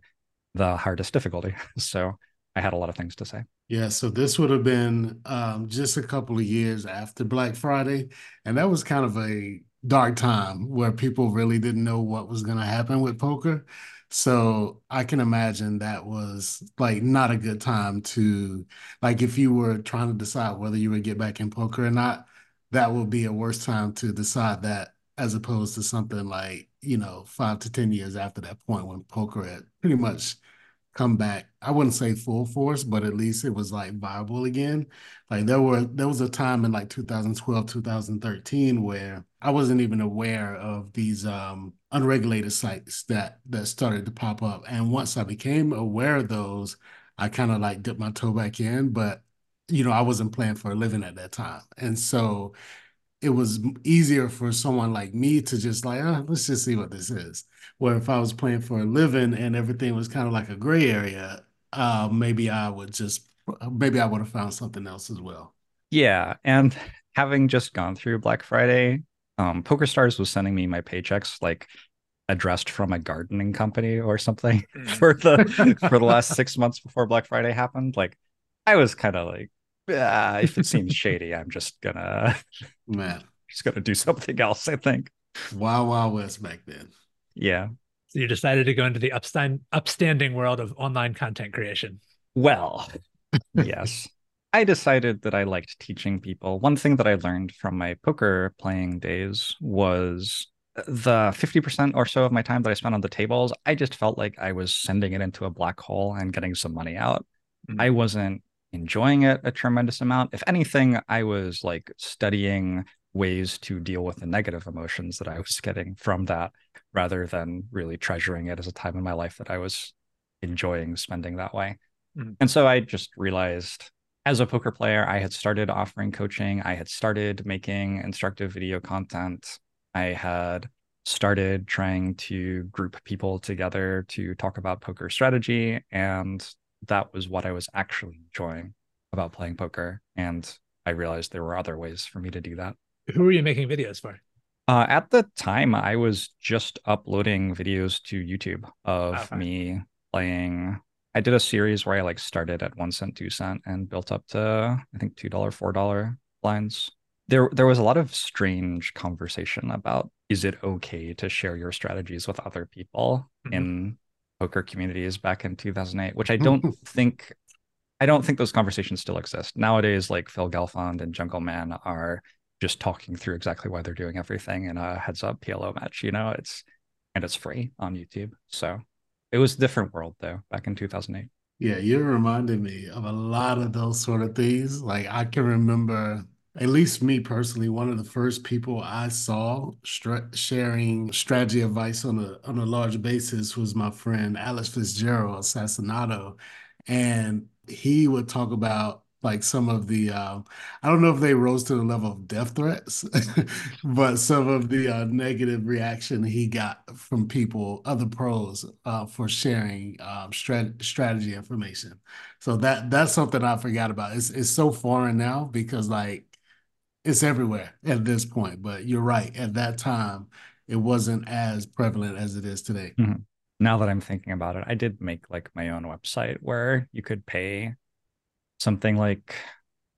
the hardest difficulty. So I had a lot of things to say. Yeah, so this would have been um, just a couple of years after Black Friday, and that was kind of a dark time where people really didn't know what was going to happen with poker. So I can imagine that was like not a good time to like if you were trying to decide whether you would get back in poker or not, that would be a worse time to decide that as opposed to something like, you know, five to 10 years after that point when poker had pretty much come back. I wouldn't say full force, but at least it was like viable again. Like there were there was a time in like 2012, 2013 where I wasn't even aware of these um unregulated sites that that started to pop up. And once I became aware of those, I kind of like dipped my toe back in, but you know, I wasn't playing for a living at that time. And so it was easier for someone like me to just like, oh, let's just see what this is. Where if I was playing for a living and everything was kind of like a gray area, uh, maybe I would just, maybe I would have found something else as well. Yeah, and having just gone through Black Friday, um, PokerStars was sending me my paychecks like addressed from a gardening company or something mm. for the for the last six months before Black Friday happened. Like, I was kind of like, uh, if it seems shady, I'm just gonna man, just gonna do something else. I think. Wow, wow, west back then. Yeah. So you decided to go into the upstand upstanding world of online content creation. Well, yes. I decided that I liked teaching people. One thing that I learned from my poker playing days was the 50% or so of my time that I spent on the tables, I just felt like I was sending it into a black hole and getting some money out. Mm-hmm. I wasn't enjoying it a tremendous amount. If anything, I was like studying ways to deal with the negative emotions that I was getting from that rather than really treasuring it as a time in my life that I was enjoying spending that way. Mm-hmm. And so I just realized as a poker player, I had started offering coaching, I had started making instructive video content, I had started trying to group people together to talk about poker strategy and that was what I was actually enjoying about playing poker. And I realized there were other ways for me to do that. Who were you making videos for? Uh, at the time, I was just uploading videos to YouTube of me playing. I did a series where I like started at one cent, two cent, and built up to I think two dollar, four dollar blinds. There, there was a lot of strange conversation about is it okay to share your strategies with other people mm-hmm. in poker communities back in 2008, which I hmm. don't think I don't think those conversations still exist. Nowadays, like Phil Galfond and Jungleman are just talking through exactly why they're doing everything in a heads up PLO match, you know, it's and it's free on YouTube. So it was a different world though back in 2008. Yeah, you're reminding me of a lot of those sort of things. Like I can remember at least me personally, one of the first people I saw sharing strategy advice on a on a large basis was my friend Alex Fitzgerald Assassinato, and he would talk about like some of the um, I don't know if they rose to the level of death threats, but some of the uh, negative reaction he got from people, other pros, uh, for sharing um, strat- strategy information. So that that's something I forgot about. It's it's so foreign now because like it's everywhere at this point. But you're right. At that time, it wasn't as prevalent as it is today. Mm-hmm. Now that I'm thinking about it, I did make like my own website where you could pay something like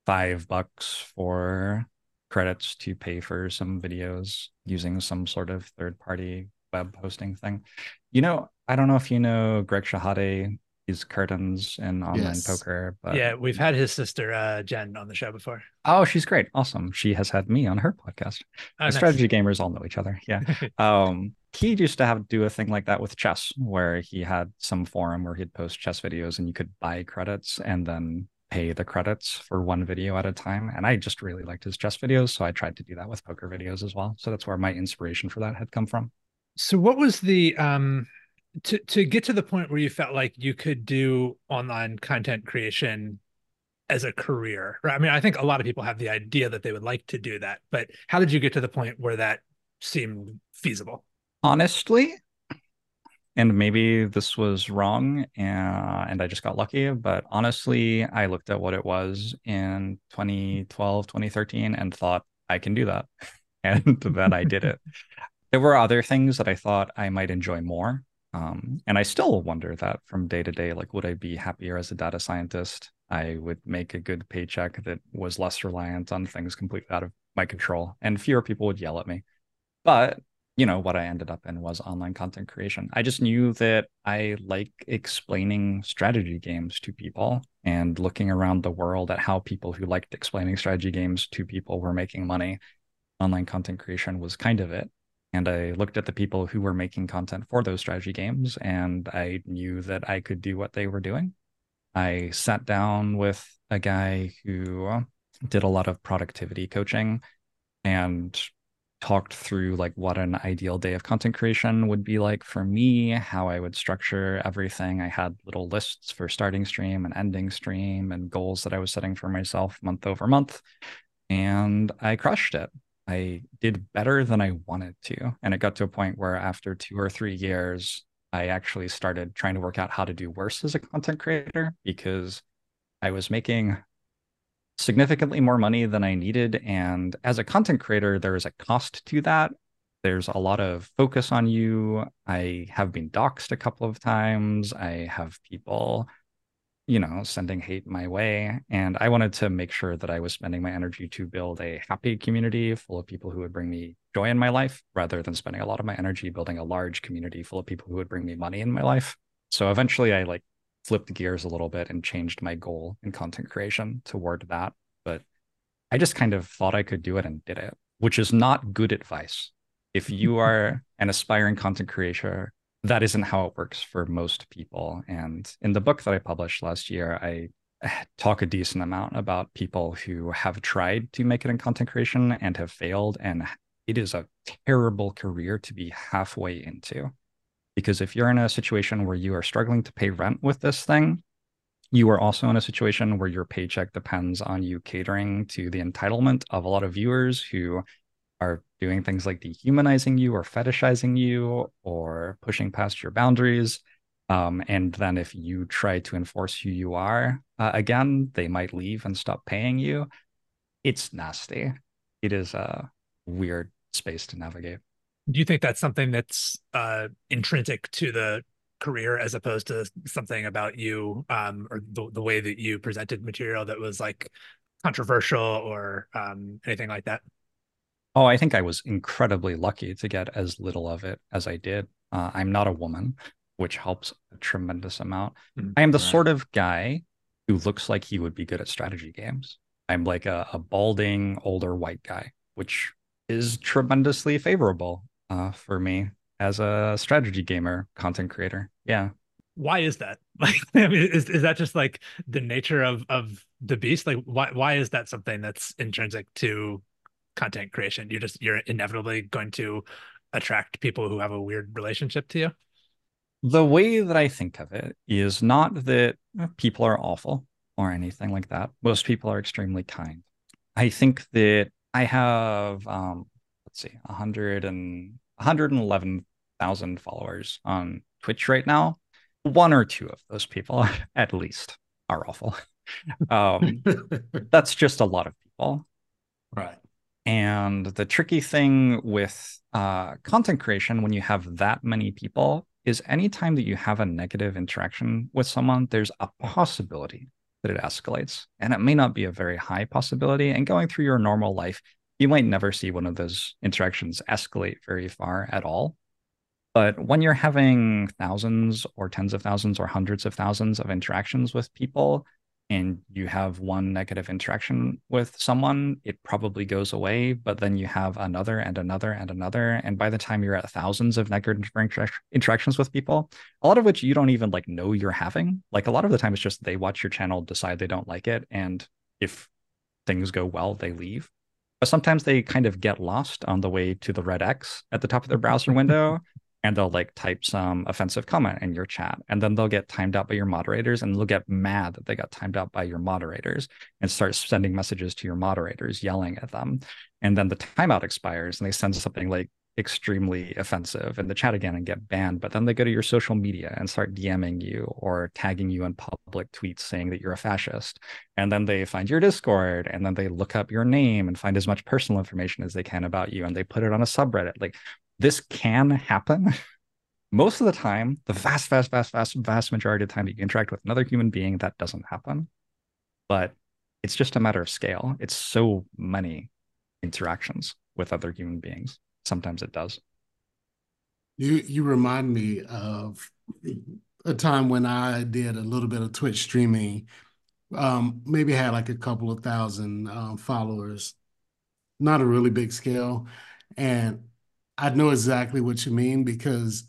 five bucks for credits to pay for some videos using some sort of third party web hosting thing. You know, I don't know if you know Greg Shahade these curtains in online yes. poker. But yeah, we've had his sister uh, Jen on the show before. Oh, she's great, awesome. She has had me on her podcast. Oh, nice. Strategy gamers all know each other. Yeah. um, he used to have do a thing like that with chess, where he had some forum where he'd post chess videos, and you could buy credits and then pay the credits for one video at a time. And I just really liked his chess videos, so I tried to do that with poker videos as well. So that's where my inspiration for that had come from. So, what was the um? To to get to the point where you felt like you could do online content creation as a career right? I mean i think a lot of people have the idea that they would like to do that but how did you get to the point where that seemed feasible? Honestly and maybe this was wrong uh, and i just got lucky but honestly i looked at what it was in 2012 2013 and thought i can do that and then i did it. There were other things that i thought i might enjoy more um, and I still wonder that from day to day, like, would I be happier as a data scientist? I would make a good paycheck that was less reliant on things completely out of my control, and fewer people would yell at me. But you know what I ended up in was online content creation. I just knew that I like explaining strategy games to people and looking around the world at how people who liked explaining strategy games to people were making money. Online content creation was kind of it. And I looked at the people who were making content for those strategy games and I knew that I could do what they were doing. I sat down with a guy who did a lot of productivity coaching and talked through like what an ideal day of content creation would be like for me, how I would structure everything. I had little lists for starting stream and ending stream and goals that I was setting for myself month over month. And I crushed it. I did better than I wanted to. And it got to a point where after two or three years, I actually started trying to work out how to do worse as a content creator because I was making significantly more money than I needed. And as a content creator, there is a cost to that. There's a lot of focus on you. I have been doxxed a couple of times. I have people, you know, sending hate my way. And I wanted to make sure that I was spending my energy to build a happy community full of people who would bring me joy in my life rather than spending a lot of my energy building a large community full of people who would bring me money in my life. So eventually I like flipped gears a little bit and changed my goal in content creation toward that. But I just kind of thought I could do it and did it, which is not good advice. If you are an aspiring content creator, that isn't how it works for most people. And in the book that I published last year, I eh, talk a decent amount about people who have tried to make it in content creation and have failed. And it is a terrible career to be halfway into. Because if you're in a situation where you are struggling to pay rent with this thing, you are also in a situation where your paycheck depends on you catering to the entitlement of a lot of viewers who are doing things like dehumanizing you or fetishizing you or pushing past your boundaries. Um, and then if you try to enforce who you are, uh, again, they might leave and stop paying you. It's nasty. It is a weird space to navigate do you think that's something that's uh, intrinsic to the career as opposed to something about you um, or the, the way that you presented material that was like controversial or um, anything like that? Oh, I think I was incredibly lucky to get as little of it as I did. Uh, I'm not a woman, which helps a tremendous amount. Mm, I am the right. sort of guy who looks like he would be good at strategy games. I'm like a, a balding older white guy, which is tremendously favorable uh, for me as a strategy gamer content creator. Yeah. Why is that? Like, I mean, is, is that just like the nature of of the beast? Like, why why is that something that's intrinsic to content creation? You're just you're inevitably going to attract people who have a weird relationship to you. The way that I think of it is not that people are awful or anything like that. Most people are extremely kind. I think that I have um, let's see, 100 and 111,000 followers on Twitch right now. One or two of those people, at least, are awful. Um, that's just a lot of people. Right. And the tricky thing with uh, content creation when you have that many people is anytime that you have a negative interaction with someone, there's a possibility that it escalates. And it may not be a very high possibility. And going through your normal life, you might never see one of those interactions escalate very far at all. But when you're having thousands or tens of thousands or hundreds of thousands of interactions with people, and you have one negative interaction with someone, it probably goes away. But then you have another and another and another. And by the time you're at thousands of negative interactions with people, a lot of which you don't even like know you're having, like a lot of the time it's just they watch your channel, decide they don't like it. And if things go well, they leave. But sometimes they kind of get lost on the way to the red X at the top of their browser window and they'll like type some offensive comment in your chat and then they'll get timed out by your moderators and they'll get mad that they got timed out by your moderators and start sending messages to your moderators yelling at them and then the timeout expires and they send something like extremely offensive in the chat again and get banned. But then they go to your social media and start DMing you or tagging you in public tweets saying that you're a fascist. And then they find your Discord and then they look up your name and find as much personal information as they can about you and they put it on a subreddit. Like this can happen. Most of the time, the vast, vast, vast, vast, vast majority of the time you interact with another human being, that doesn't happen. But it's just a matter of scale. It's so many interactions with other human beings sometimes it does. You you remind me of a time when I did a little bit of Twitch streaming. Um, maybe had like a couple of thousand um, followers, not a really big scale, and I know exactly what you mean because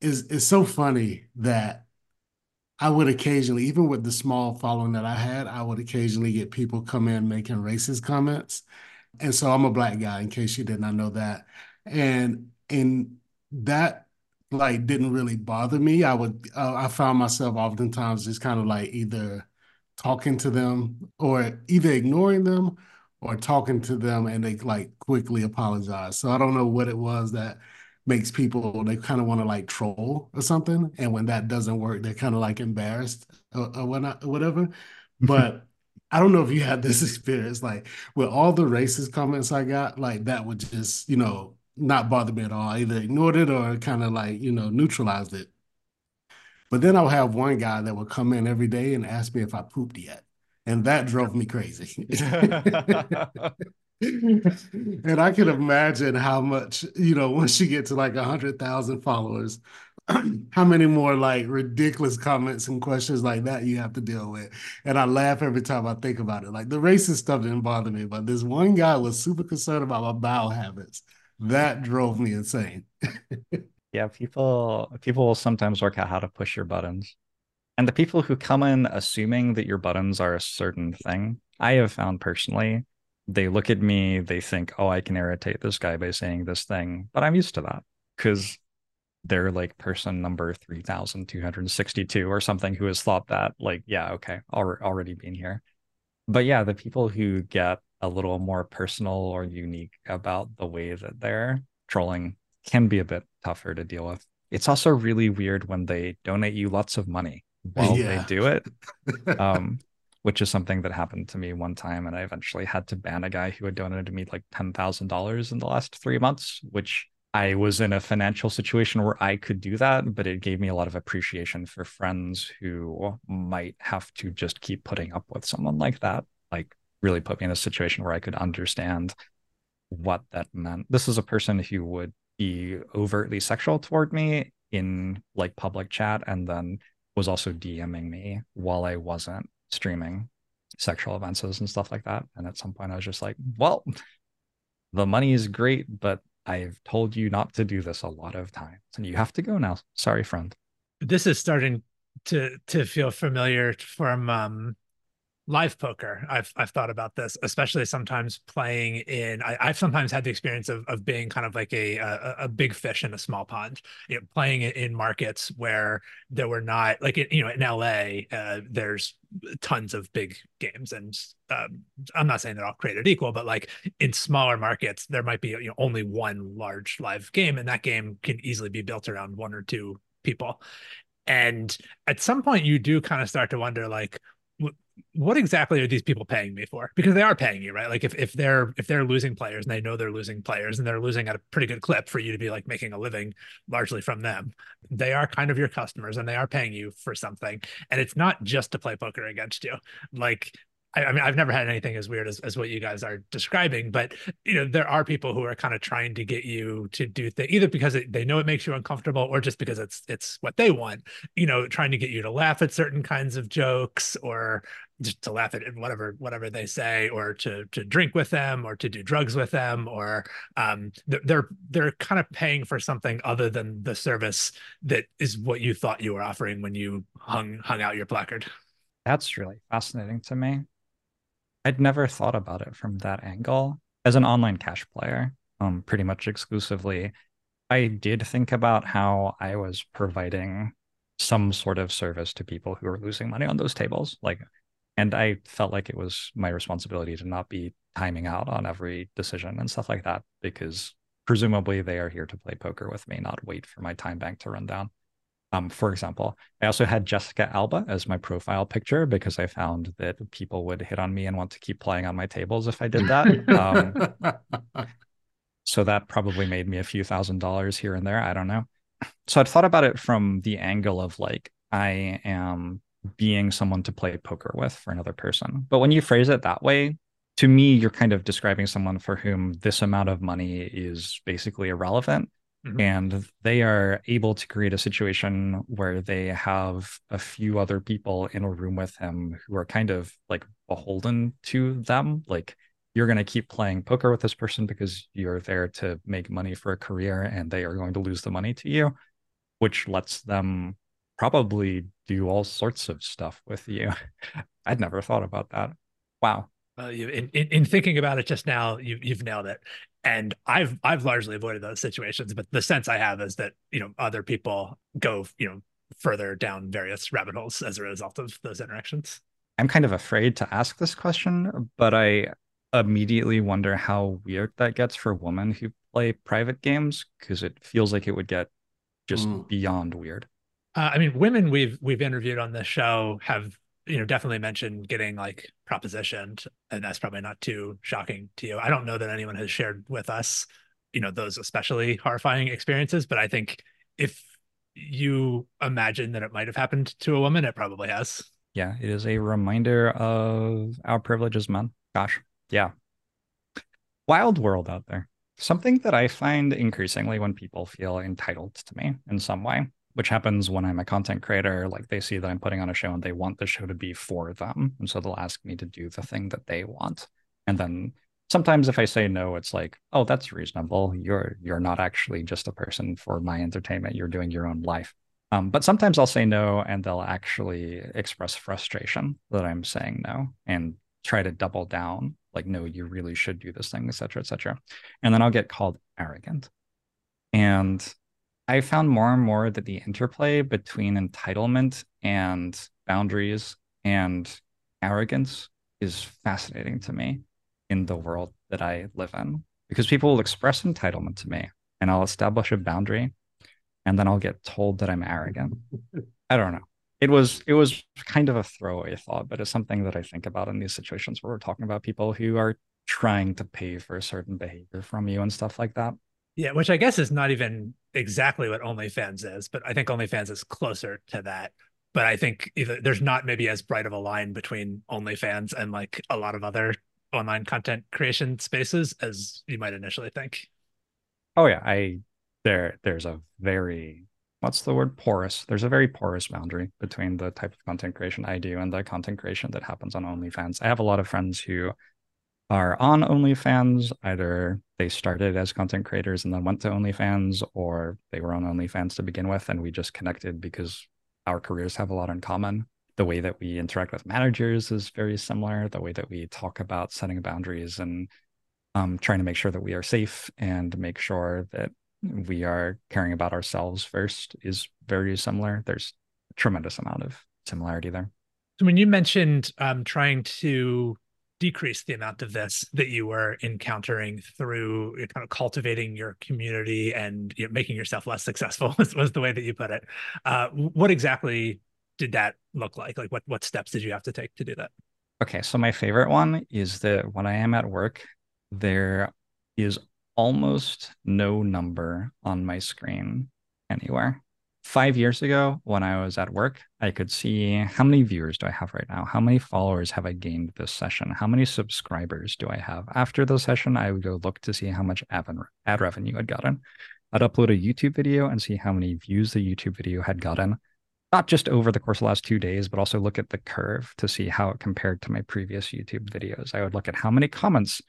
it's it's so funny that I would occasionally, even with the small following that I had, I would occasionally get people come in making racist comments. And so I'm a black guy, in case you did not know that. And and that like didn't really bother me. I would uh, I found myself oftentimes just kind of like either talking to them or either ignoring them or talking to them and they like quickly apologize. So I don't know what it was that makes people they kind of want to like troll or something, and when that doesn't work, they're kind of like embarrassed or, or whatnot, or whatever. But I don't know if you had this experience, like with all the racist comments I got, like that would just you know not bother me at all. I either ignored it or kind of like you know neutralized it. But then I'll have one guy that would come in every day and ask me if I pooped yet. And that drove me crazy. and I can imagine how much, you know, once you get to like a hundred thousand followers, how many more like ridiculous comments and questions like that you have to deal with. And I laugh every time I think about it. Like the racist stuff didn't bother me, but this one guy was super concerned about my bowel habits. That drove me insane. yeah, people people will sometimes work out how to push your buttons. And the people who come in assuming that your buttons are a certain thing, I have found personally they look at me, they think, oh, I can irritate this guy by saying this thing. But I'm used to that because they're like person number 3262 or something who has thought that, like, yeah, okay, already been here. But yeah, the people who get a little more personal or unique about the way that they're trolling can be a bit tougher to deal with. It's also really weird when they donate you lots of money while yeah. they do it. Um, which is something that happened to me one time. And I eventually had to ban a guy who had donated to me like $10,000 in the last three months, which I was in a financial situation where I could do that, but it gave me a lot of appreciation for friends who might have to just keep putting up with someone like that. Like, really put me in a situation where I could understand what that meant. This is a person who would be overtly sexual toward me in like public chat and then was also DMing me while I wasn't streaming sexual offenses and stuff like that. And at some point, I was just like, well, the money is great, but I've told you not to do this a lot of times, and you have to go now. Sorry, friend. This is starting to to feel familiar from um live poker i've i've thought about this especially sometimes playing in I, have sometimes had the experience of, of being kind of like a, a, a big fish in a small pond you know, playing in markets where there were not like you know in la uh, there's tons of big games and um, i'm not saying they're all created equal but like in smaller markets there might be you know only one large live game and that game can easily be built around one or two people. And at some point you do kind of start to wonder like what exactly are these people paying me for? Because they are paying you, right? Like if, if they're if they're losing players and they know they're losing players and they're losing at a pretty good clip for you to be like making a living largely from them, they are kind of your customers and they are paying you for something. And it's not just to play poker against you. Like I, I mean, I've never had anything as weird as, as what you guys are describing, but you know, there are people who are kind of trying to get you to do things either because it, they know it makes you uncomfortable or just because it's it's what they want. You know, trying to get you to laugh at certain kinds of jokes or just to laugh at whatever whatever they say or to to drink with them or to do drugs with them or um they're they're kind of paying for something other than the service that is what you thought you were offering when you hung hung out your placard that's really fascinating to me i'd never thought about it from that angle as an online cash player um pretty much exclusively i did think about how i was providing some sort of service to people who were losing money on those tables like and I felt like it was my responsibility to not be timing out on every decision and stuff like that because presumably they are here to play poker with me, not wait for my time bank to run down. Um, for example, I also had Jessica Alba as my profile picture because I found that people would hit on me and want to keep playing on my tables if I did that. Um, so that probably made me a few thousand dollars here and there. I don't know. So I'd thought about it from the angle of like, I am being someone to play poker with for another person. But when you phrase it that way, to me, you're kind of describing someone for whom this amount of money is basically irrelevant. Mhm. And they are able to create a situation where they have a few other people in a room with him who are kind of like beholden to them. Like you're going to keep playing poker with this person because you're there to make money for a career and they are going to lose the money to you, which lets them probably do all sorts of stuff with you. I'd never thought about that. Wow. Well, you in, in, in thinking about it just now, you you've nailed it. And I've I've largely avoided those situations, but the sense I have is that you know other people go you know further down various rabbit holes as a result of those interactions. I'm kind of afraid to ask this question, but I immediately wonder how weird that gets for women who play private games because it feels like it would get just Mm. beyond weird. Uh, I mean, women we've we've interviewed on this show have you know definitely mentioned getting like propositioned, and that's probably not too shocking to you. I don't know that anyone has shared with us, you know, those especially horrifying experiences, but I think if you imagine that it might have happened to a woman, it probably has. Yeah, it is a reminder of our privilege as men. Gosh, yeah. Wild world out there. Something that I find increasingly when people feel entitled to me in some way, which happens when I'm a content creator, like they see that I'm putting on a show and they want the show to be for them. And so they'll ask me to do the thing that they want. And then sometimes if I say no, it's like, oh, that's reasonable. You're you're not actually just a person for my entertainment. You're doing your own life. Um, but sometimes I'll say no and they'll actually express frustration that I'm saying no and try to double down, like, no, you really should do this thing, et cetera, et cetera. And then I'll get called arrogant. And I found more and more that the interplay between entitlement and boundaries and arrogance is fascinating to me in the world that I live in because people will express entitlement to me and I'll establish a boundary and then I'll get told that I'm arrogant. I don't know. It was it was kind of a throwaway thought, but it's something that I think about in these situations where we're talking about people who are trying to pay for a certain behavior from you and stuff like that. Yeah, which I guess is not even exactly what OnlyFans is, but I think OnlyFans is closer to that. But I think either there's not maybe as bright of a line between OnlyFans and like a lot of other online content creation spaces as you might initially think. Oh yeah, I there there's a very what's the word porous. There's a very porous boundary between the type of content creation I do and the content creation that happens on OnlyFans. I have a lot of friends who are on OnlyFans. Either they started as content creators and then went to OnlyFans, or they were on OnlyFans to begin with, and we just connected because our careers have a lot in common. The way that we interact with managers is very similar. The way that we talk about setting boundaries and um, trying to make sure that we are safe and make sure that we are caring about ourselves first is very similar. There's a tremendous amount of similarity there. So when you mentioned um, trying to decrease the amount of this that you were encountering through kind of cultivating your community and you know, making yourself less successful was, was the way that you put it. Uh, what exactly did that look like? Like what what steps did you have to take to do that? Okay, so my favorite one is that when I am at work, there is almost no number on my screen anywhere. Five years ago, when I was at work, I could see how many viewers do I have right now? How many followers have I gained this session? How many subscribers do I have? After the session, I would go look to see how much ad, revenue I'd gotten. I'd upload a YouTube video and see how many views the YouTube video had gotten, not just over the course of the last two days, but also look at the curve to see how it compared to my previous YouTube videos. I would look at how many comments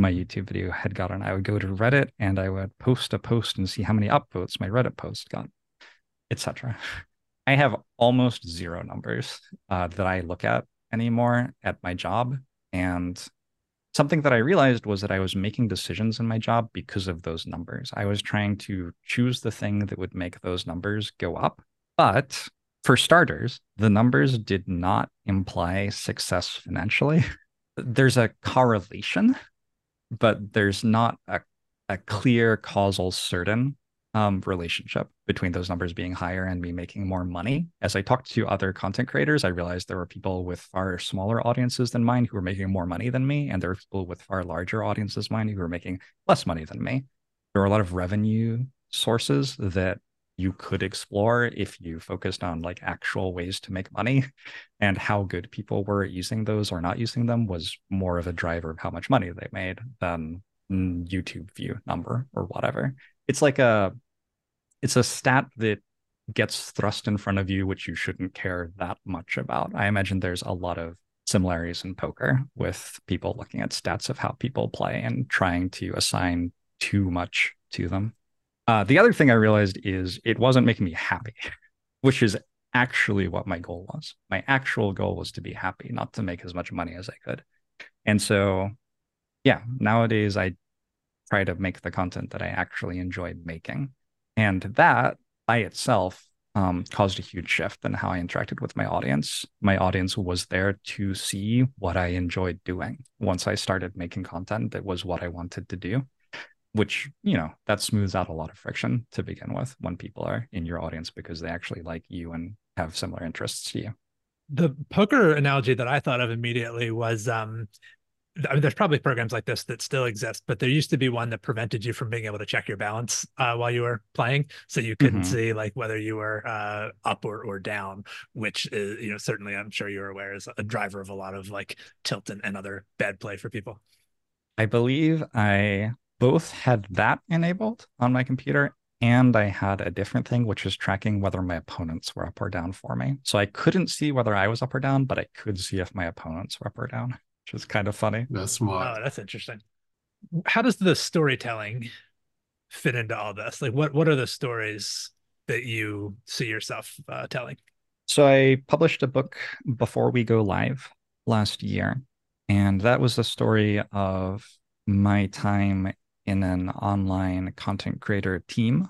my YouTube video had gotten. I would go to Reddit and I would post a post and see how many upvotes my Reddit post got, etc. I have almost zero numbers uh, that I look at anymore at my job. And something that I realized was that I was making decisions in my job because of those numbers. I was trying to choose the thing that would make those numbers go up. But for starters, the numbers did not imply success financially. There's a correlation but there's not a, a clear causal certain um, relationship between those numbers being higher and me making more money. As I talked to other content creators, I realized there were people with far smaller audiences than mine who were making more money than me, and there were people with far larger audiences than mine who were making less money than me. There were a lot of revenue sources that you could explore if you focused on like actual ways to make money and how good people were using those or not using them was more of a driver of how much money they made than YouTube view number or whatever. It's like a it's a stat that gets thrust in front of you which you shouldn't care that much about. I imagine there's a lot of similarities in poker with people looking at stats of how people play and trying to assign too much to them. Uh, the other thing I realized is it wasn't making me happy, which is actually what my goal was. My actual goal was to be happy, not to make as much money as I could. And so, yeah, nowadays I try to make the content that I actually enjoy making. And that by itself um, caused a huge shift in how I interacted with my audience. My audience was there to see what I enjoyed doing. Once I started making content that was what I wanted to do, which, you know, that smooths out a lot of friction to begin with when people are in your audience because they actually like you and have similar interests to you. The poker analogy that I thought of immediately was um, I mean, there's probably programs like this that still exist, but there used to be one that prevented you from being able to check your balance uh, while you were playing, so you couldn't mm-hmm. see like whether you were uh, up or, or down. Which is, you know, certainly I'm sure you're aware is a driver of a lot of like tilt and, and other bad play for people. I believe I both had that enabled on my computer and I had a different thing, which was tracking whether my opponents were up or down for me. So I couldn't see whether I was up or down, but I could see if my opponents were up or down which is kind of funny. That's smart. Oh, that's interesting. How does the storytelling fit into all this? Like, what what are the stories that you see yourself uh, telling? So I published a book before we go live last year, and that was the story of my time in an online content creator team.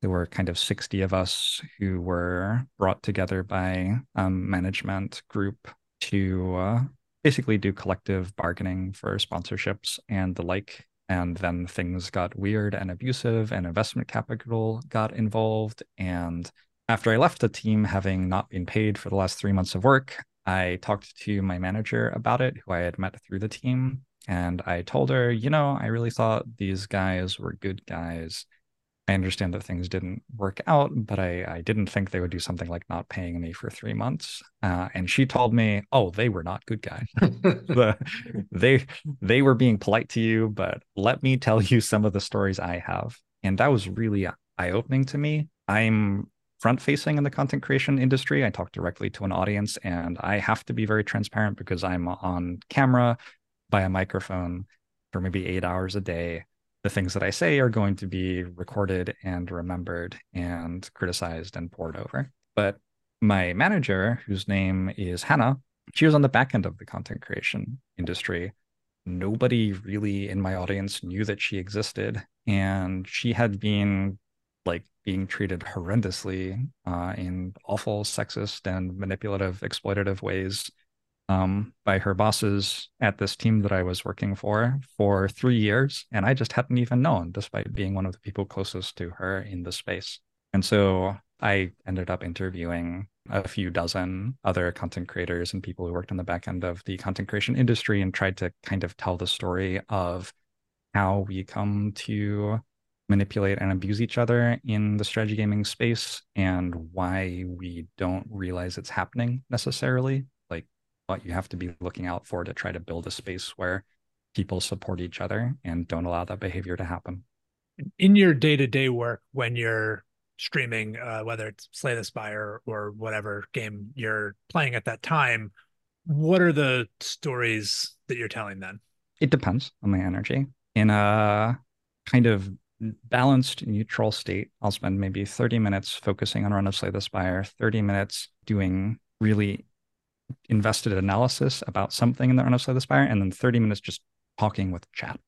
There were kind of 60 of us who were brought together by a management group to uh, basically do collective bargaining for sponsorships and the like. And then things got weird and abusive, and investment capital got involved. And after I left the team, having not been paid for the last three months of work, I talked to my manager about it, who I had met through the team. And I told her, you know, I really thought these guys were good guys. I understand that things didn't work out, but I, I didn't think they would do something like not paying me for three months. Uh, and she told me, "Oh, they were not good guys. the, they they were being polite to you, but let me tell you some of the stories I have." And that was really eye opening to me. I'm front facing in the content creation industry. I talk directly to an audience, and I have to be very transparent because I'm on camera by a microphone for maybe eight hours a day the things that I say are going to be recorded and remembered and criticized and poured over. But my manager, whose name is Hannah, she was on the back end of the content creation industry. Nobody really in my audience knew that she existed. And she had been like being treated horrendously uh, in awful sexist and manipulative, exploitative ways um, by her bosses at this team that I was working for for three years. And I just hadn't even known, despite being one of the people closest to her in the space. And so I ended up interviewing a few dozen other content creators and people who worked on the back end of the content creation industry and tried to kind of tell the story of how we come to manipulate and abuse each other in the strategy gaming space and why we don't realize it's happening necessarily what you have to be looking out for to try to build a space where people support each other and don't allow that behavior to happen. In your day to day work, when you're streaming, uh, whether it's Slay the Spire or whatever game you're playing at that time, what are the stories that you're telling then? It depends on my energy. In a kind of balanced, neutral state, I'll spend maybe 30 minutes focusing on Run of Slay the Spire, 30 minutes doing really invested analysis about something in the Run of the Spire, and then 30 minutes just talking with chat.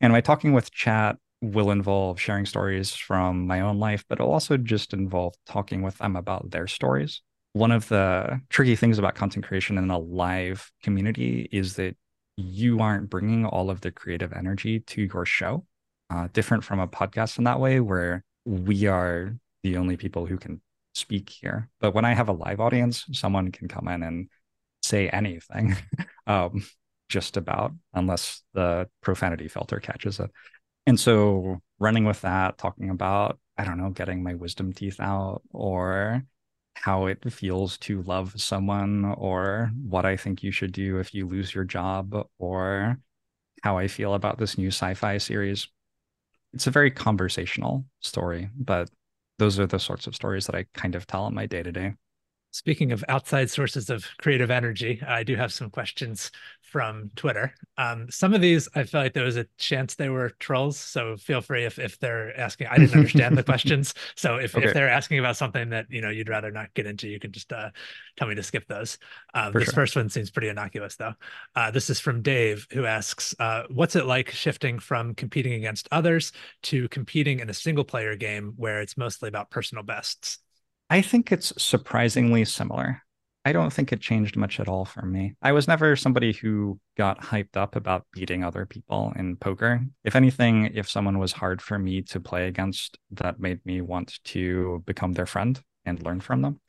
And my talking with chat will involve sharing stories from my own life, but it'll also just involve talking with them about their stories. One of the tricky things about content creation in a live community is that you aren't bringing all of the creative energy to your show. Uh, different from a podcast in that way, where we are the only people who can speak here. But when I have a live audience, someone can come in and say anything, um, just about, unless the profanity filter catches it. And so running with that, talking about I don't know, getting my wisdom teeth out or how it feels to love someone or what I think you should do if you lose your job or how I feel about this new sci-fi series. It's a very conversational story, but those are the sorts of stories that I kind of tell in my day to day. Speaking of outside sources of creative energy, I do have some questions from Twitter. Um, some of these, I felt like there was a chance they were trolls. So feel free if, if they're asking, I didn't understand the questions. So if, okay. if they're asking about something that, you know, you'd rather not get into, you can just uh, tell me to skip those. Um, this sure. first one seems pretty innocuous though. Uh, this is from Dave who asks, uh, what's it like shifting from competing against others to competing in a single player game where it's mostly about personal bests? I think it's surprisingly similar. I don't think it changed much at all for me. I was never somebody who got hyped up about beating other people in poker. If anything, if someone was hard for me to play against, that made me want to become their friend and learn from them.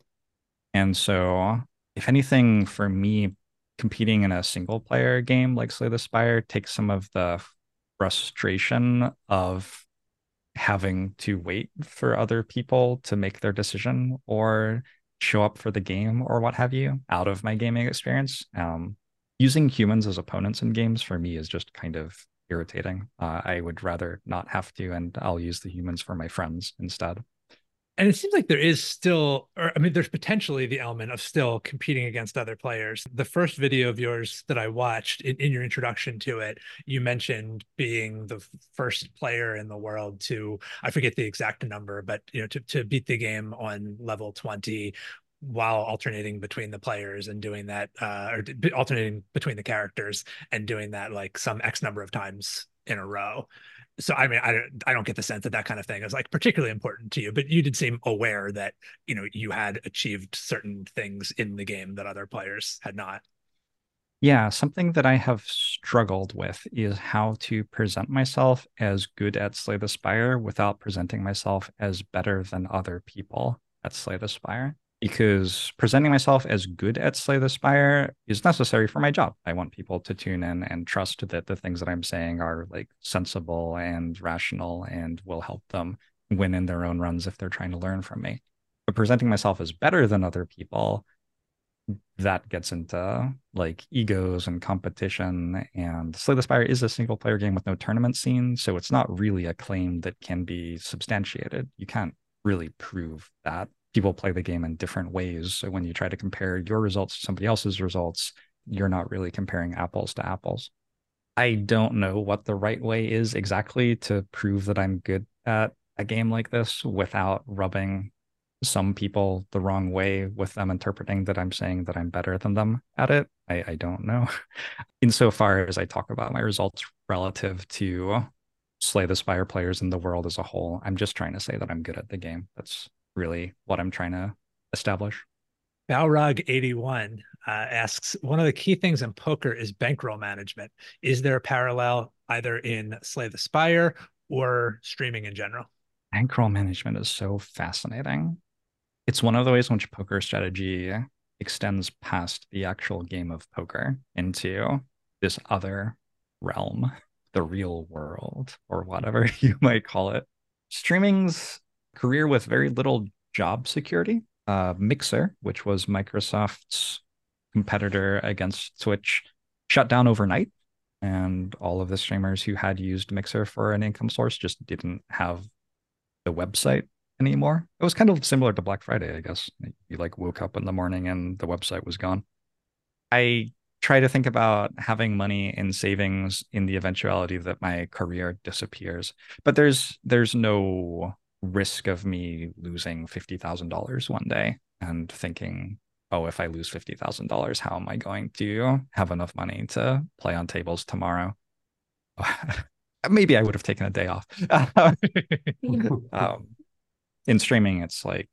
And so, if anything, for me, competing in a single player game like Slay the Spire takes some of the frustration of having to wait for other people to make their decision or show up for the game or what have you out of my gaming experience. Um, using humans as opponents in games for me is just kind of irritating. Uh, I would rather not have to, and I'll use the humans for my friends instead and it seems like there is still or i mean there's potentially the element of still competing against other players. The first video of yours that i watched in, in, your introduction to it you mentioned being the first player in the world to i forget the exact number but you know to, to beat the game on level 20 while alternating between the players and doing that uh or alternating between the characters and doing that like some x number of times in a row so I mean, I don't, I don't get the sense that that kind of thing is like particularly important to you, but you did seem aware that you know you had achieved certain things in the game that other players had not. Yeah, something that I have struggled with is how to present myself as good at Slay the Spire without presenting myself as better than other people at Slay the Spire because presenting myself as good at Slay the Spire is necessary for my job. I want people to tune in and trust that the things that I'm saying are like sensible and rational and will help them win in their own runs if they're trying to learn from me. But presenting myself as better than other people, that gets into like egos and competition. And Slay the Spire is a single player game with no tournament scene. So it's not really a claim that can be substantiated. You can't really prove that people play the game in different ways. So when you try to compare your results to somebody else's results, you're not really comparing apples to apples. I don't know what the right way is exactly to prove that I'm good at a game like this without rubbing some people the wrong way with them interpreting that I'm saying that I'm better than them at it. I, I don't know. Insofar as I talk about my results relative to Slay the Spire players in the world as a whole, I'm just trying to say that I'm good at the game. That's really what I'm trying to establish. Balrog81 uh, asks One of the key things in poker is bankroll management. Is there a parallel either in Slay the Spire or streaming in general? Bankroll management is so fascinating. It's one of the ways in which poker strategy extends past the actual game of poker into this other realm, the real world, or whatever you might call it. Streaming's career with very little job security. Uh, Mixer, which was Microsoft's competitor against Twitch, shut down overnight. And all of the streamers who had used Mixer for an income source just didn't have the website anymore. It was kind of similar to Black Friday, I guess. You like woke up in the morning and the website was gone. I try to think about having money in savings in the eventuality that my career disappears. But there's there's no risk of me losing $50,000 one day and thinking, oh, if I lose $50,000, how am I going to have enough money to play on tables tomorrow? Maybe I would have taken a day off. um, in streaming, it's like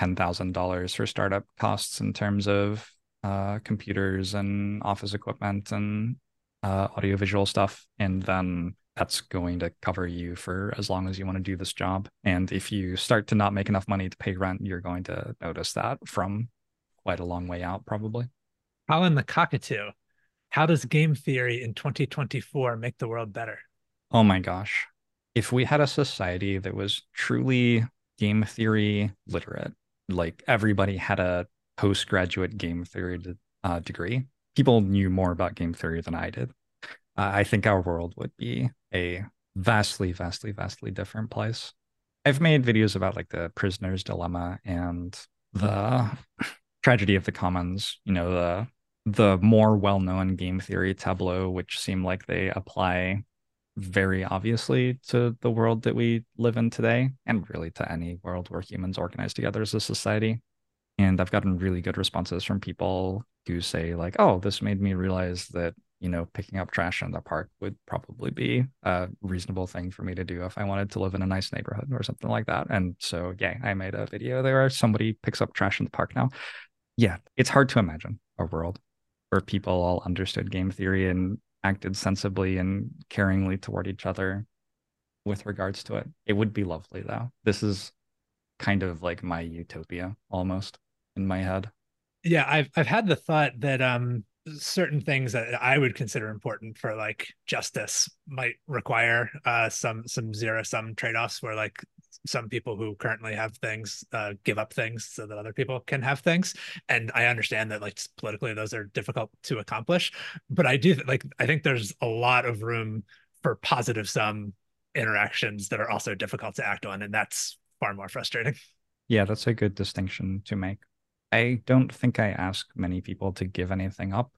$10,000 for startup costs in terms of uh, computers and office equipment and uh, audiovisual stuff. And then that's going to cover you for as long as you want to do this job. And if you start to not make enough money to pay rent, you're going to notice that from quite a long way out, probably. Colin the Cockatoo, how does game theory in 2024 make the world better? Oh my gosh. If we had a society that was truly game theory literate. Like everybody had a postgraduate game theory uh, degree. People knew more about game theory than I did. I think our world would be a vastly, vastly, vastly different place. I've made videos about like the prisoner's dilemma and the tragedy of the commons, you know, the the more well-known game theory tableau, which seem like they apply very obviously to the world that we live in today, and really to any world where humans organize together as a society. And I've gotten really good responses from people who say, like, oh, this made me realize that you know, picking up trash in the park would probably be a reasonable thing for me to do if I wanted to live in a nice neighborhood or something like that. And so, yeah, I made a video there. Somebody picks up trash in the park now. Yeah, it's hard to imagine a world where people all understood game theory and acted sensibly and caringly toward each other with regards to it. It would be lovely, though. This is kind of like my utopia almost in my head. Yeah, I've I've had the thought that um certain things that I would consider important for like justice might require uh, some some zero sum trade offs where like some people who currently have things uh, give up things so that other people can have things. And i understand that like politically those are difficult to accomplish but i do like i think there's a lot of room for positive sum interactions that are also difficult to act on and that's far more frustrating. Yeah that's a good distinction to make I don't think I ask many people to give anything up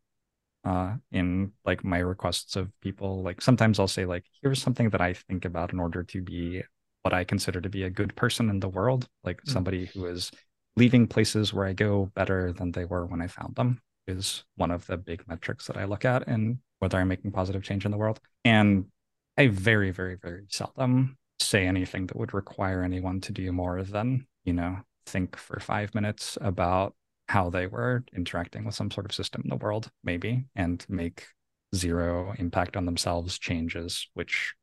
uh, in like my requests of people. Like sometimes I'll say like, here's something that I think about in order to be what I consider to be a good person in the world, like mm-hmm. somebody who is leaving places where I go better than they were when I found them is one of the big metrics that I look at and whether I'm making positive change in the world. And I very, very, very seldom say anything that would require anyone to do more than, you know, think for five minutes about how they were interacting with some sort of system in the world, maybe, and make zero impact on themselves changes, which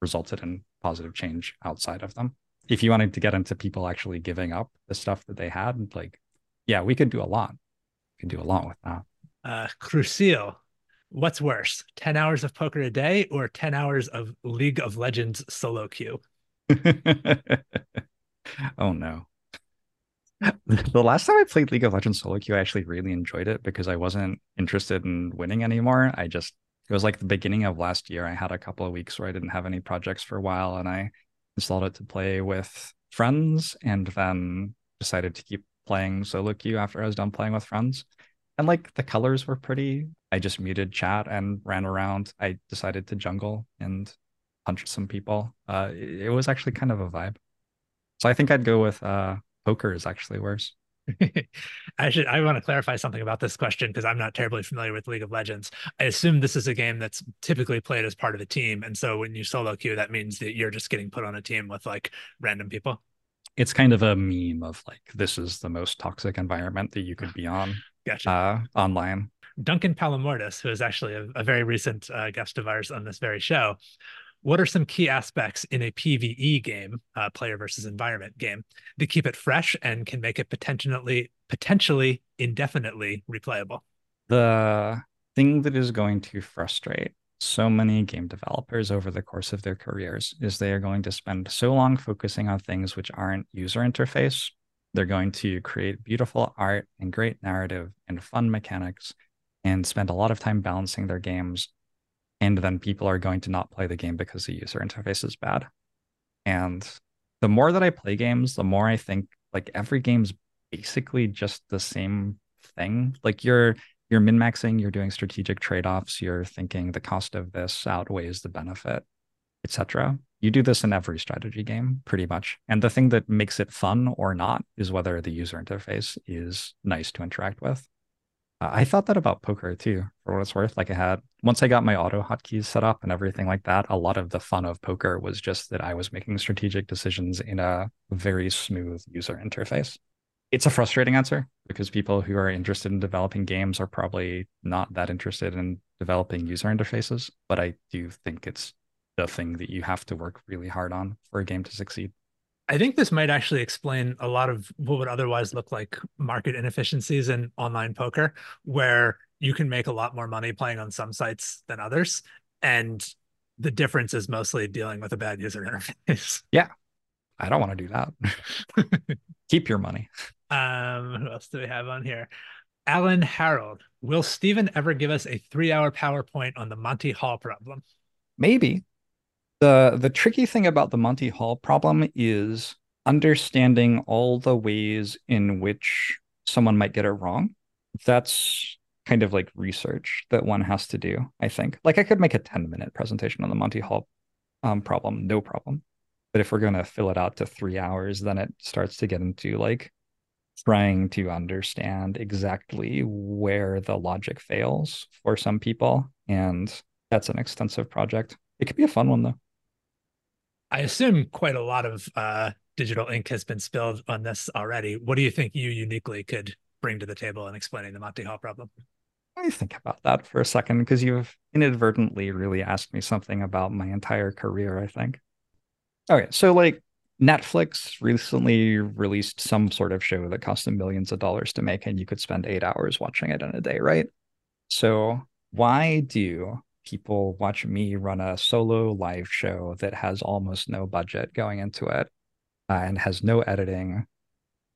resulted in positive change outside of them. If you wanted to get into people actually giving up the stuff that they had, like, yeah, we could do a lot. We could do a lot with that. Uh, Crucial, what's worse, 10 hours of poker a day or 10 hours of League of Legends solo queue? oh, no. the last time I played League of Legends solo queue, I actually really enjoyed it because I wasn't interested in winning anymore. I just it was like the beginning of last year. I had a couple of weeks where I didn't have any projects for a while, and I installed it to play with friends, and then decided to keep playing solo queue after I was done playing with friends. And like the colors were pretty. I just muted chat and ran around. I decided to jungle and punch some people. Uh, it, was actually kind of a vibe. So I think I'd go with uh, poker is actually worse. I should I want to clarify something about this question because I'm not terribly familiar with League of Legends. I assume this is a game that's typically played as part of a team. And so when you solo queue, that means that you're just getting put on a team with like random people. It's kind of a meme of like this is the most toxic environment that you could be on gotcha. uh, online. Duncan Palamourdas, who is actually a, a very recent uh, guest of ours on this very show, what are some key aspects in a PVE game, uh, player versus environment game, that keep it fresh and can make it potentially potentially indefinitely replayable? The thing that is going to frustrate so many game developers over the course of their careers is they are going to spend so long focusing on things which aren't user interface. They're going to create beautiful art and great narrative and fun mechanics and spend a lot of time balancing their games and then people are going to not play the game because the user interface is bad. And the more that I play games, the more I think like every game's basically just the same thing. Like you're you're min-maxing, you're doing strategic trade-offs, you're thinking the cost of this outweighs the benefit, etc. You do this in every strategy game pretty much. And the thing that makes it fun or not is whether the user interface is nice to interact with. I thought that about poker too, for what it's worth. Like I had once I got my auto hotkeys set up and everything like that, a lot of the fun of poker was just that I was making strategic decisions in a very smooth user interface. It's a frustrating answer because people who are interested in developing games are probably not that interested in developing user interfaces. But I do think it's the thing that you have to work really hard on for a game to succeed. I think this might actually explain a lot of what would otherwise look like market inefficiencies in online poker, where you can make a lot more money playing on some sites than others. And the difference is mostly dealing with a bad user interface. Yeah. I don't want to do that. Keep your money. Um, who else do we have on here? Alan Harold. Will Stephen ever give us a three-hour PowerPoint on the Monty Hall problem? Maybe. The the tricky thing about the Monty Hall problem is understanding all the ways in which someone might get it wrong. That's kind of like research that one has to do, I think. Like I could make a 10 minute presentation on the Monty Hall um, problem, no problem. But if we're going to fill it out to three hours, then it starts to get into like trying to understand exactly where the logic fails for some people. And that's an extensive project. It could be a fun one though. I assume quite a lot of uh, digital ink has been spilled on this already. What do you think you uniquely could bring to the table in explaining the Monty Hall problem? I think about that for a second because you've inadvertently really asked me something about my entire career, I think. Okay, so like Netflix recently released some sort of show that cost them millions of dollars to make, and you could spend eight hours watching it in a day, right? So, why do people watch me run a solo live show that has almost no budget going into it uh, and has no editing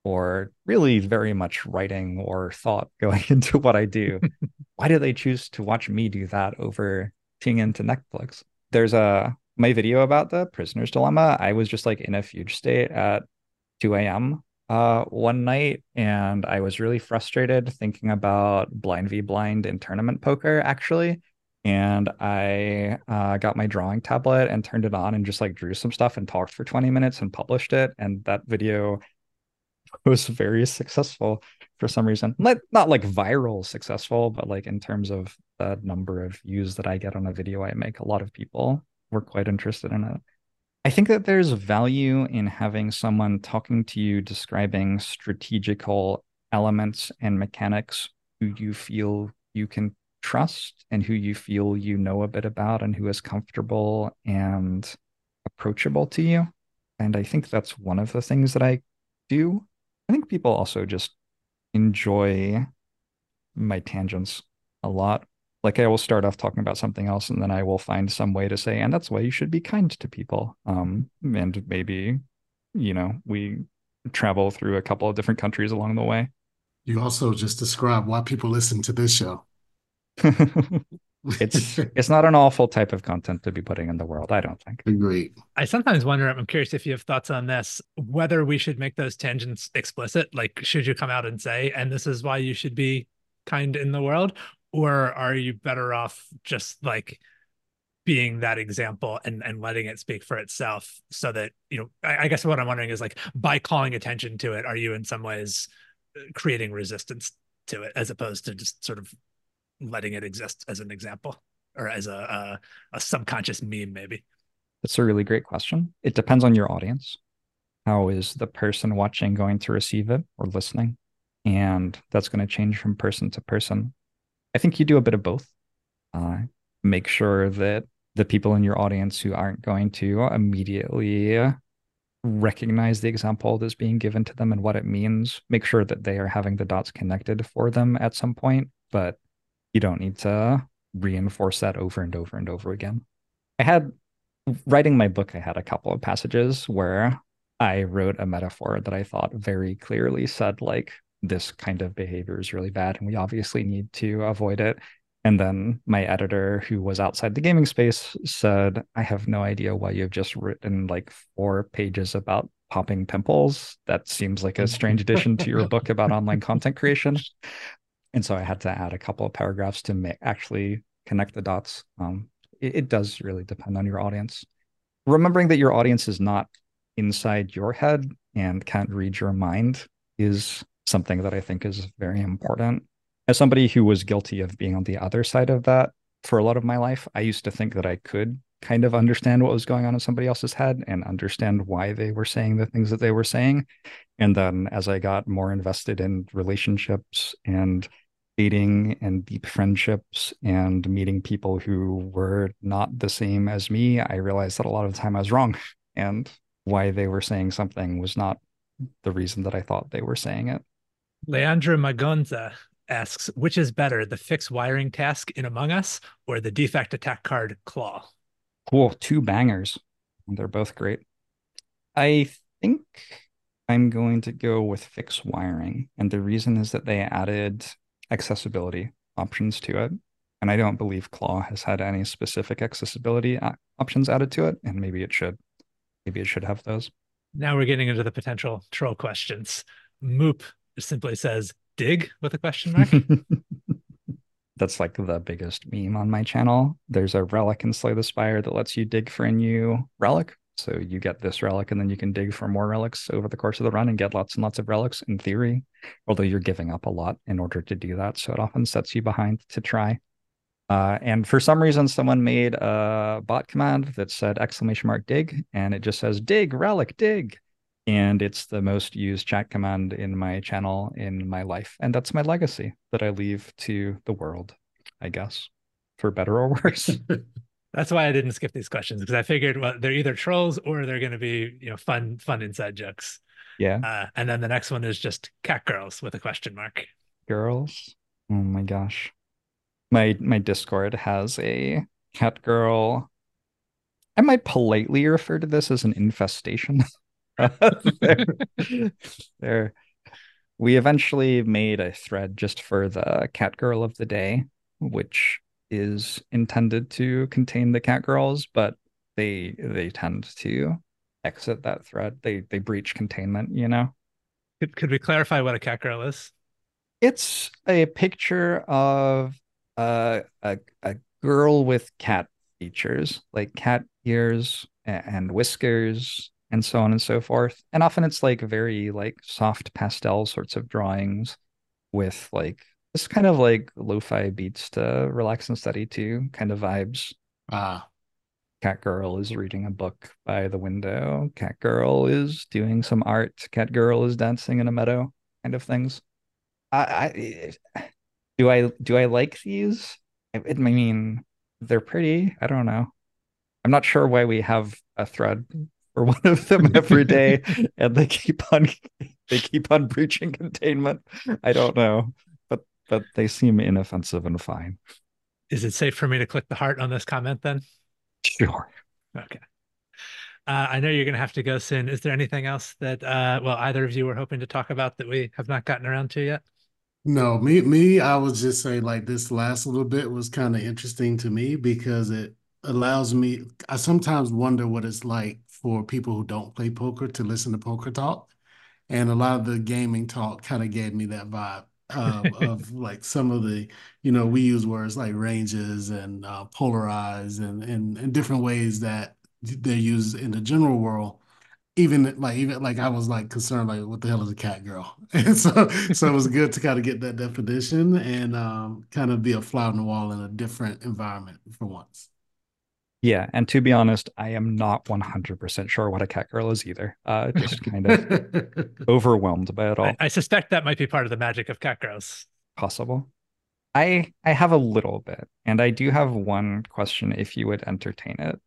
or really very much writing or thought going into what I do? why do they choose to watch me do that over tuning into Netflix? There's a my video about the prisoner's dilemma, I was just like in a fugue state at 2 a.m. Uh, one night, and I was really frustrated thinking about blind v blind in tournament poker, actually. And I uh, got my drawing tablet and turned it on and just like drew some stuff and talked for 20 minutes and published it. And that video was very successful for some reason. Not, not like viral successful, but like in terms of the number of views that I get on a video I make, a lot of people were quite interested in it. I think that there's value in having someone talking to you describing strategical elements and mechanics who you feel you can trust and who you feel you know a bit about and who is comfortable and approachable to you. And I think that's one of the things that I do. I think people also just enjoy my tangents a lot like I will start off talking about something else and then I will find some way to say, and that's why you should be kind to people. Um, and maybe, you know, we travel through a couple of different countries along the way. You also just described why people listen to this show. it's it's not an awful type of content to be putting in the world, I don't think. Agreed. I sometimes wonder, I'm curious if you have thoughts on this, whether we should make those tangents explicit. Like, should you come out and say, and this is why you should be kind in the world, or are you better off just like being that example and and letting it speak for itself so that you know I, I, guess what i'm wondering is like by calling attention to it are you in some ways uh, creating resistance to it as opposed to just sort of letting it exist as an example or as a a, a subconscious meme maybe. That's a really great question. It depends on your audience. How is the person watching going to receive it or listening? And that's going to change from person to person. I think you do a bit of both. Uh, make sure that the people in your audience who aren't going to immediately recognize the example that's being given to them and what it means, make sure that they are having the dots connected for them at some point, but you don't need to reinforce that over and over and over again. I had writing my book, I had a couple of passages where I wrote a metaphor that I thought very clearly said, like, this kind of behavior is really bad and we obviously need to avoid it. And then my editor, who was outside the gaming space, said, I have no idea why you've just written like four pages about popping pimples. That seems like a strange addition to your book about online content creation. And so I had to add a couple of paragraphs to actually connect the dots. Um, it, it does really depend on your audience. Remembering that your audience is not inside your head and can't read your mind is something that I think is very important. As somebody who was guilty of being on the other side of that for a lot of my life, I used to think that I could kind of understand what was going on in somebody else's head and understand why they were saying the things that they were saying. And then as I got more invested in relationships and dating and deep friendships and meeting people who were not the same as me, I realized that a lot of the time I was wrong and why they were saying something was not the reason that I thought they were saying it. Leandro Magonza asks, which is better, the fix wiring task in Among Us or the defect attack card Claw? Cool. Two bangers. They're both great. I think I'm going to go with fixed wiring. And the reason is that they added accessibility options to it. And I don't believe Claw has had any specific accessibility uh, options added to it. And maybe it should. Maybe it should have those. Now we're getting into the potential troll questions. Moop simply says, dig with a question mark. That's like the biggest meme on my channel. There's a relic in Slay the Spire that lets you dig for a new relic. So you get this relic and then you can dig for more relics over the course of the run and get lots and lots of relics in theory, although you're giving up a lot in order to do that. So it often sets you behind to try. Uh, and for some reason, someone made a bot command that said exclamation mark dig, and it just says dig, relic, dig. And it's the most used chat command in my channel in my life. And that's my legacy that I leave to the world, I guess, for better or worse. That's why I didn't skip these questions because I figured well they're either trolls or they're going to be you know fun fun inside jokes. Yeah. Uh, and then the next one is just cat girls with a question mark. Girls. Oh my gosh. My my Discord has a cat girl. I might politely refer to this as an infestation. there, there. We eventually made a thread just for the cat girl of the day, which is intended to contain the cat girls, but they they tend to exit that thread. They they breach containment, you know. Could could we clarify what a cat girl is? It's a picture of a a, a girl with cat features, like cat ears and whiskers and so on and so forth. And often it's like very like soft pastel sorts of drawings with like it's kind of like lo-fi beats to relax and study too, kind of vibes. Ah. Cat girl is reading a book by the window. Cat girl is doing some art. Cat girl is dancing in a meadow, kind of things. I, I do I do I like these? I, I mean, they're pretty. I don't know. I'm not sure why we have a thread for one of them every day, and they keep on they keep on breaching containment. I don't know but but they seem inoffensive and fine. Is it safe for me to click the heart on this comment then? Sure. Okay. Uh, I know you're going to have to go soon. Is there anything else that, uh, well, either of you were hoping to talk about that we have not gotten around to yet? No, me, me, I would just say like this last little bit was kind of interesting to me because it allows me. I sometimes wonder what it's like for people who don't play poker to listen to poker talk, and a lot of the gaming talk kind of gave me that vibe um, of like some of the, you know, we use words like ranges and uh, polarize and, and and different ways that they're used in the general world. Even like even like I was like concerned like what the hell is a cat girl? And so so it was good to kind of get that definition and um, kind of be a fly on the wall in a different environment for once. Yeah, and to be honest, I am not 100% sure what a cat girl is either. Uh, just kind of overwhelmed by it all. I, I, suspect that might be part of the magic of cat girls. Possible. I I have a little bit, and I do have one question if you would entertain it.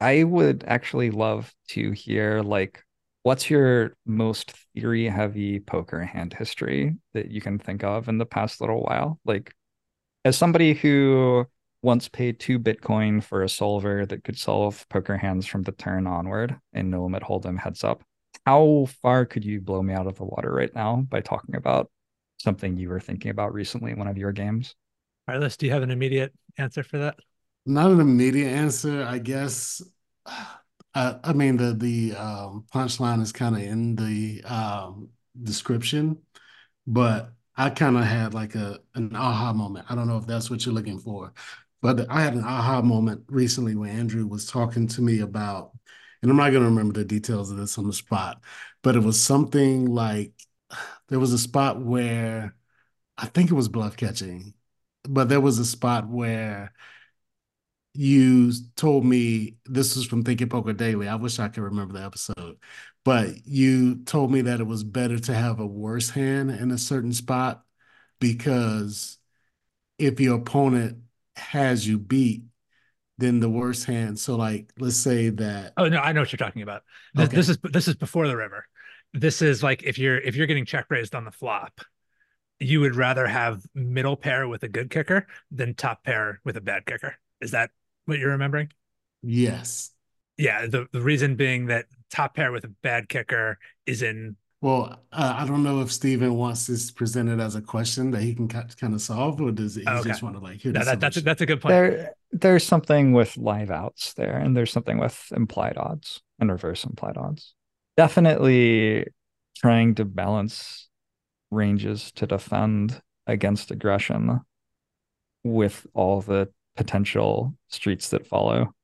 I would actually love to hear like what's your most theory heavy poker hand history that you can think of in the past little while? Like as somebody who once paid two Bitcoin for a solver that could solve poker hands from the turn onward and no limit hold'em heads up. How far could you blow me out of the water right now by talking about something you were thinking about recently in one of your games? Carlos, do you have an immediate answer for that? Not an immediate answer, I guess. I, I mean the the um, punchline is kind of in the um, description, but I kind of had like a an aha moment. I don't know if that's what you're looking for, but I had an aha moment recently when Andrew was talking to me about, and I'm not going to remember the details of this on the spot, but it was something like there was a spot where I think it was bluff catching, but there was a spot where you told me this was from Thinking Poker Daily. I wish I could remember the episode, but you told me that it was better to have a worse hand in a certain spot because if your opponent has you beat than the worst hand. So like let's say that Oh no, I know what you're talking about. This, okay. this is this is before the river. This is like if you're if you're getting check raised on the flop, you would rather have middle pair with a good kicker than top pair with a bad kicker. Is that what you're remembering? Yes. Yeah, the, the reason being that top pair with a bad kicker is in Well, uh, I don't know if Stephen wants this presented as a question that he can kind of solve, or does he okay. just want to like hear no, the that, that's a, that's a good point. There, there's something with live outs there, and there's something with implied odds and reverse implied odds. Definitely trying to balance ranges to defend against aggression with all the potential streets that follow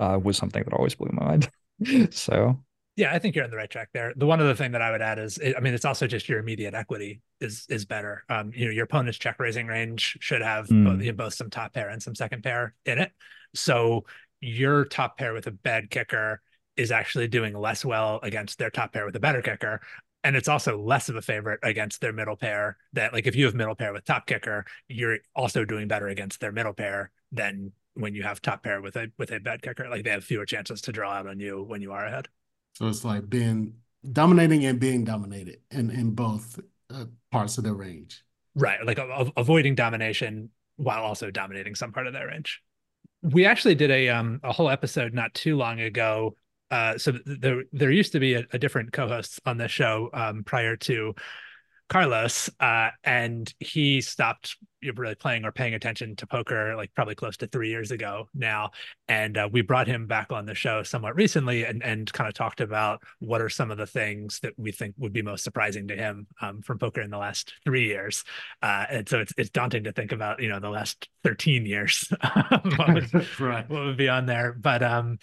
uh, was something that always blew my mind. so Yeah, I think you're on the right track there. The one other thing that I would add is, I mean, it's also just your immediate equity is is better. Um, you know, your opponent's check raising range should have Mm. both, you know, both some top pair and some second pair in it. So your top pair with a bad kicker is actually doing less well against their top pair with a better kicker. And it's also less of a favorite against their middle pair. That like if you have middle pair with top kicker, you're also doing better against their middle pair than when you have top pair with a with a bad kicker. Like they have fewer chances to draw out on you when you are ahead. So it's like being dominating and being dominated in in both uh, parts of the range. Right, like a- avoiding domination while also dominating some part of their range. We actually did a um a whole episode not too long ago. Uh, so th- there there used to be a, a different co-host on this show um prior to Carlos, uh, and he stopped really playing or paying attention to poker like probably close to three years ago now. And uh, we brought him back on the show somewhat recently and, and kind of talked about what are some of the things that we think would be most surprising to him um, from poker in the last three years. Uh, and so it's, it's daunting to think about, you know, the last 13 years, what, would, right. what would be on there. But um,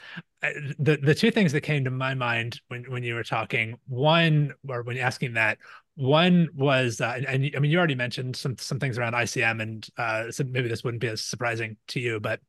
the, the two things that came to my mind when, when you were talking, one, or when asking that, one was, uh, and, and I mean, you already mentioned some some things around ICM, and uh, so maybe this wouldn't be as surprising to you, but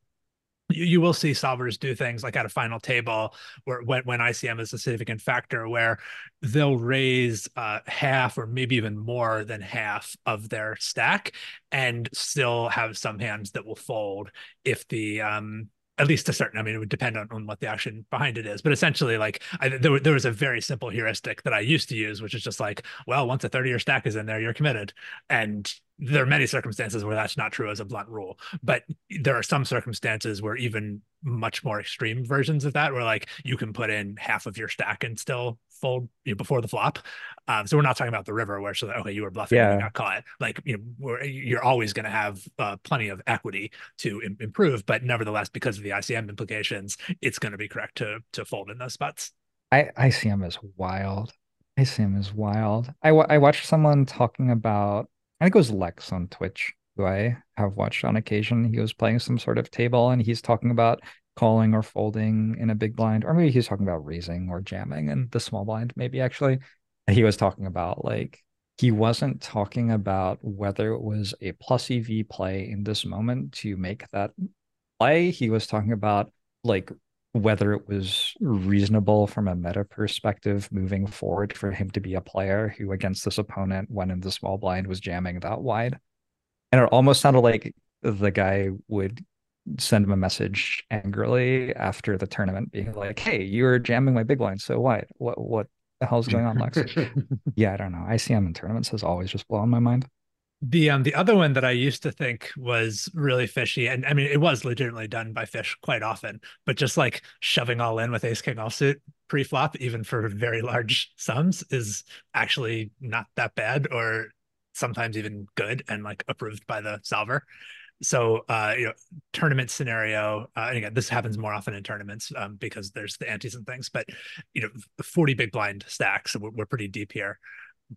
you, you will see solvers do things like at a final table where when, when ICM is a significant factor, where they'll raise uh, half or maybe even more than half of their stack, and still have some hands that will fold if the um at least a certain i mean it would depend on, on what the action behind it is but essentially like I, there, there was a very simple heuristic that i used to use which is just like well once a 30 year stack is in there you're committed. And there are many circumstances where that's not true as a blunt rule but there are some circumstances where even much more extreme versions of that where like you can put in half of your stack and still fold you know, before the flop um, so we're not talking about the river where so that okay you were bluffing and Yeah. you got caught like you know we're, you're always going to have uh, plenty of equity to Im- improve but nevertheless because of the icm implications it's going to be correct to to fold in those spots I ICM is wild. ICM is wild. I wa- I watched someone talking about I think it was Lex on Twitch who I have watched on occasion. He was playing some sort of table and he's talking about calling or folding in a big blind, or maybe he's talking about raising or jamming in the small blind, maybe actually. He was talking about like he wasn't talking about whether it was a plus EV play in this moment to make that play. He was talking about like whether it was reasonable from a meta perspective moving forward for him to be a player who against this opponent when in the small blind was jamming that wide. And it almost sounded like the guy would send him a message angrily after the tournament being like, Hey, you're jamming my big blind so wide. What what the hell's going on, Lex? yeah, I don't know. ICM in tournaments has always just blown my mind. The um the other one that I used to think was really fishy, and I mean it was legitimately done by fish quite often, but just like shoving all in with ace king offsuit pre-flop, even for very large sums, is actually not that bad, or sometimes even good and like approved by the solver. So uh, you know, tournament scenario, uh, and again, this happens more often in tournaments um, because there's the antes and things, but you know, 40 big blind stacks, we're, we're pretty deep here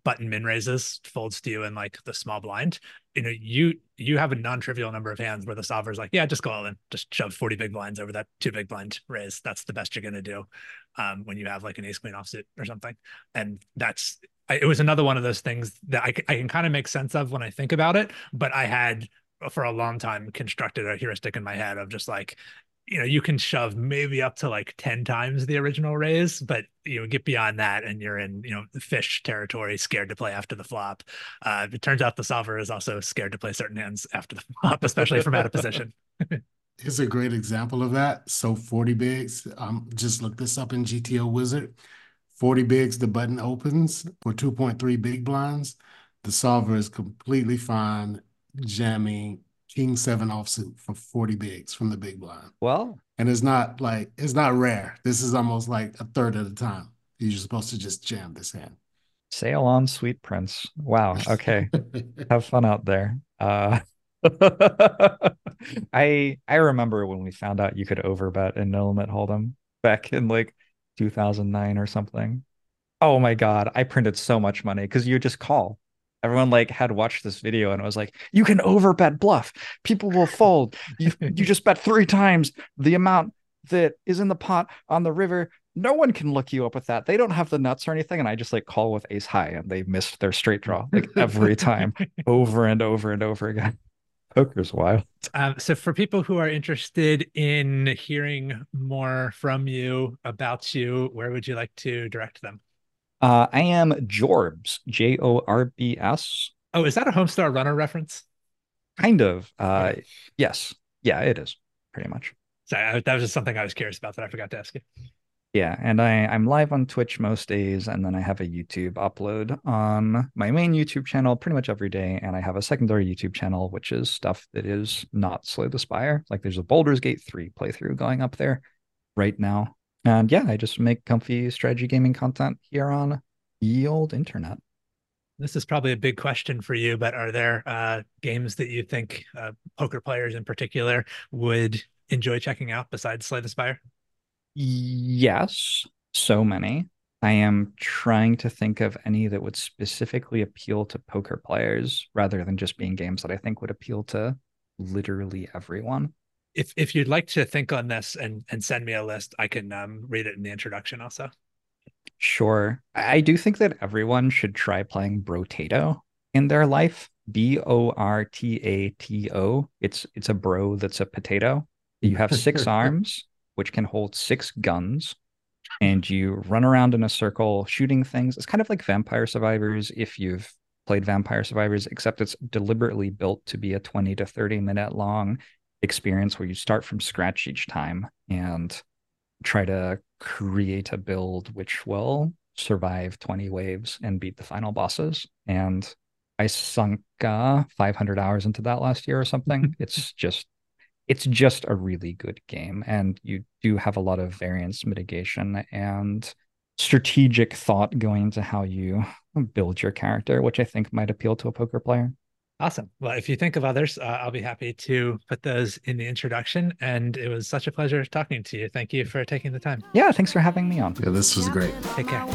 button min raises folds to you in like the small blind you know you you have a non-trivial number of hands where the solver's like yeah just go all in. Just shove 40 big blinds over that two big blind raise. That's the best you're to do um, when you have like an ace queen offsuit or something. And that's I, it was another one of those things that I, I can kind of make sense of when i think about it but i had for a long time constructed a heuristic in my head of just like you know you can shove maybe up to like 10 times the original raise but you know get beyond that and you're in you know fish territory scared to play after the flop uh it turns out the solver is also scared to play certain hands after the flop especially from out of position Here's a great example of that. So 40 bigs, um, just look this up in GTO Wizard. 40 bigs, the button opens for 2.3 big blinds. The solver is completely fine jamming king seven offsuit for 40 bigs from the big blind. Well, And it's not like it's not rare. This is almost like a third of the time. You're supposed to just jam this hand. sail on, sweet prince. Wow. Okay. Have fun out there. Uh I I remember when we found out you could overbet in no limit hold'em back in like 2009 or something. Oh my God, I printed so much money because you just call. Everyone like had watched this video and it was like, you can overbet bluff. People will fold. You you just bet three times the amount that is in the pot on the river. No one can look you up with that. They don't have the nuts or anything. And I just like call with ace high and they missed their straight draw like every time, over and over and over again. Poker's wild. Um, so for people who are interested in hearing more from you about you, where would you like to direct them? Uh, I am Jorbs, J O R B S. Oh, is that a Homestar Runner reference? Kind of. Uh, yes. Yeah, it is pretty much. Sorry, that was just something I was curious about that I forgot to ask you. Yeah, and I I'm live on Twitch most days, and then I have a YouTube upload on my main YouTube channel pretty much every day, and I have a secondary YouTube channel which is stuff that is not Slay the Spire. Like there's a Baldur's Gate 3 playthrough going up there right now. And yeah, I just make comfy strategy gaming content here on ye old internet. This is probably a big question for you, but are there uh, games that you think uh, poker players in particular would enjoy checking out besides Slay the Spire? Yes, so many. I am trying to think of any that would specifically appeal to poker players rather than just being games that I think would appeal to literally everyone. If if you'd like to think on this and and send me a list, I can um, read it in the introduction also. Sure. I do think that everyone should try playing Brotato in their life. B O R T A T O. It's it's a bro that's a potato. You have six arms, which can hold six guns, and you run around in a circle shooting things. It's kind of like Vampire Survivors if you've played Vampire Survivors, except it's deliberately built to be a 20 to 30 minute long experience where you start from scratch each time and try to create a build which will survive 20 waves and beat the final bosses. And I sunk uh, 500 hours into that last year or something. it's just it's just a really good game and you do have a lot of variance mitigation and strategic thought going into how you build your character which i think might appeal to a poker player Awesome. Well, if you think of others, uh, I'll be happy to put those in the introduction. And it was such a pleasure talking to you. Thank you for taking the time. yeah thanks for having me on Yeah, this was great. Take care.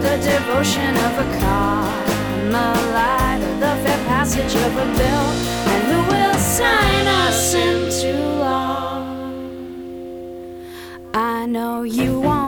The devotion of a Carmelite, the fair passage of a bill? And who will sign us into law? I know you won't.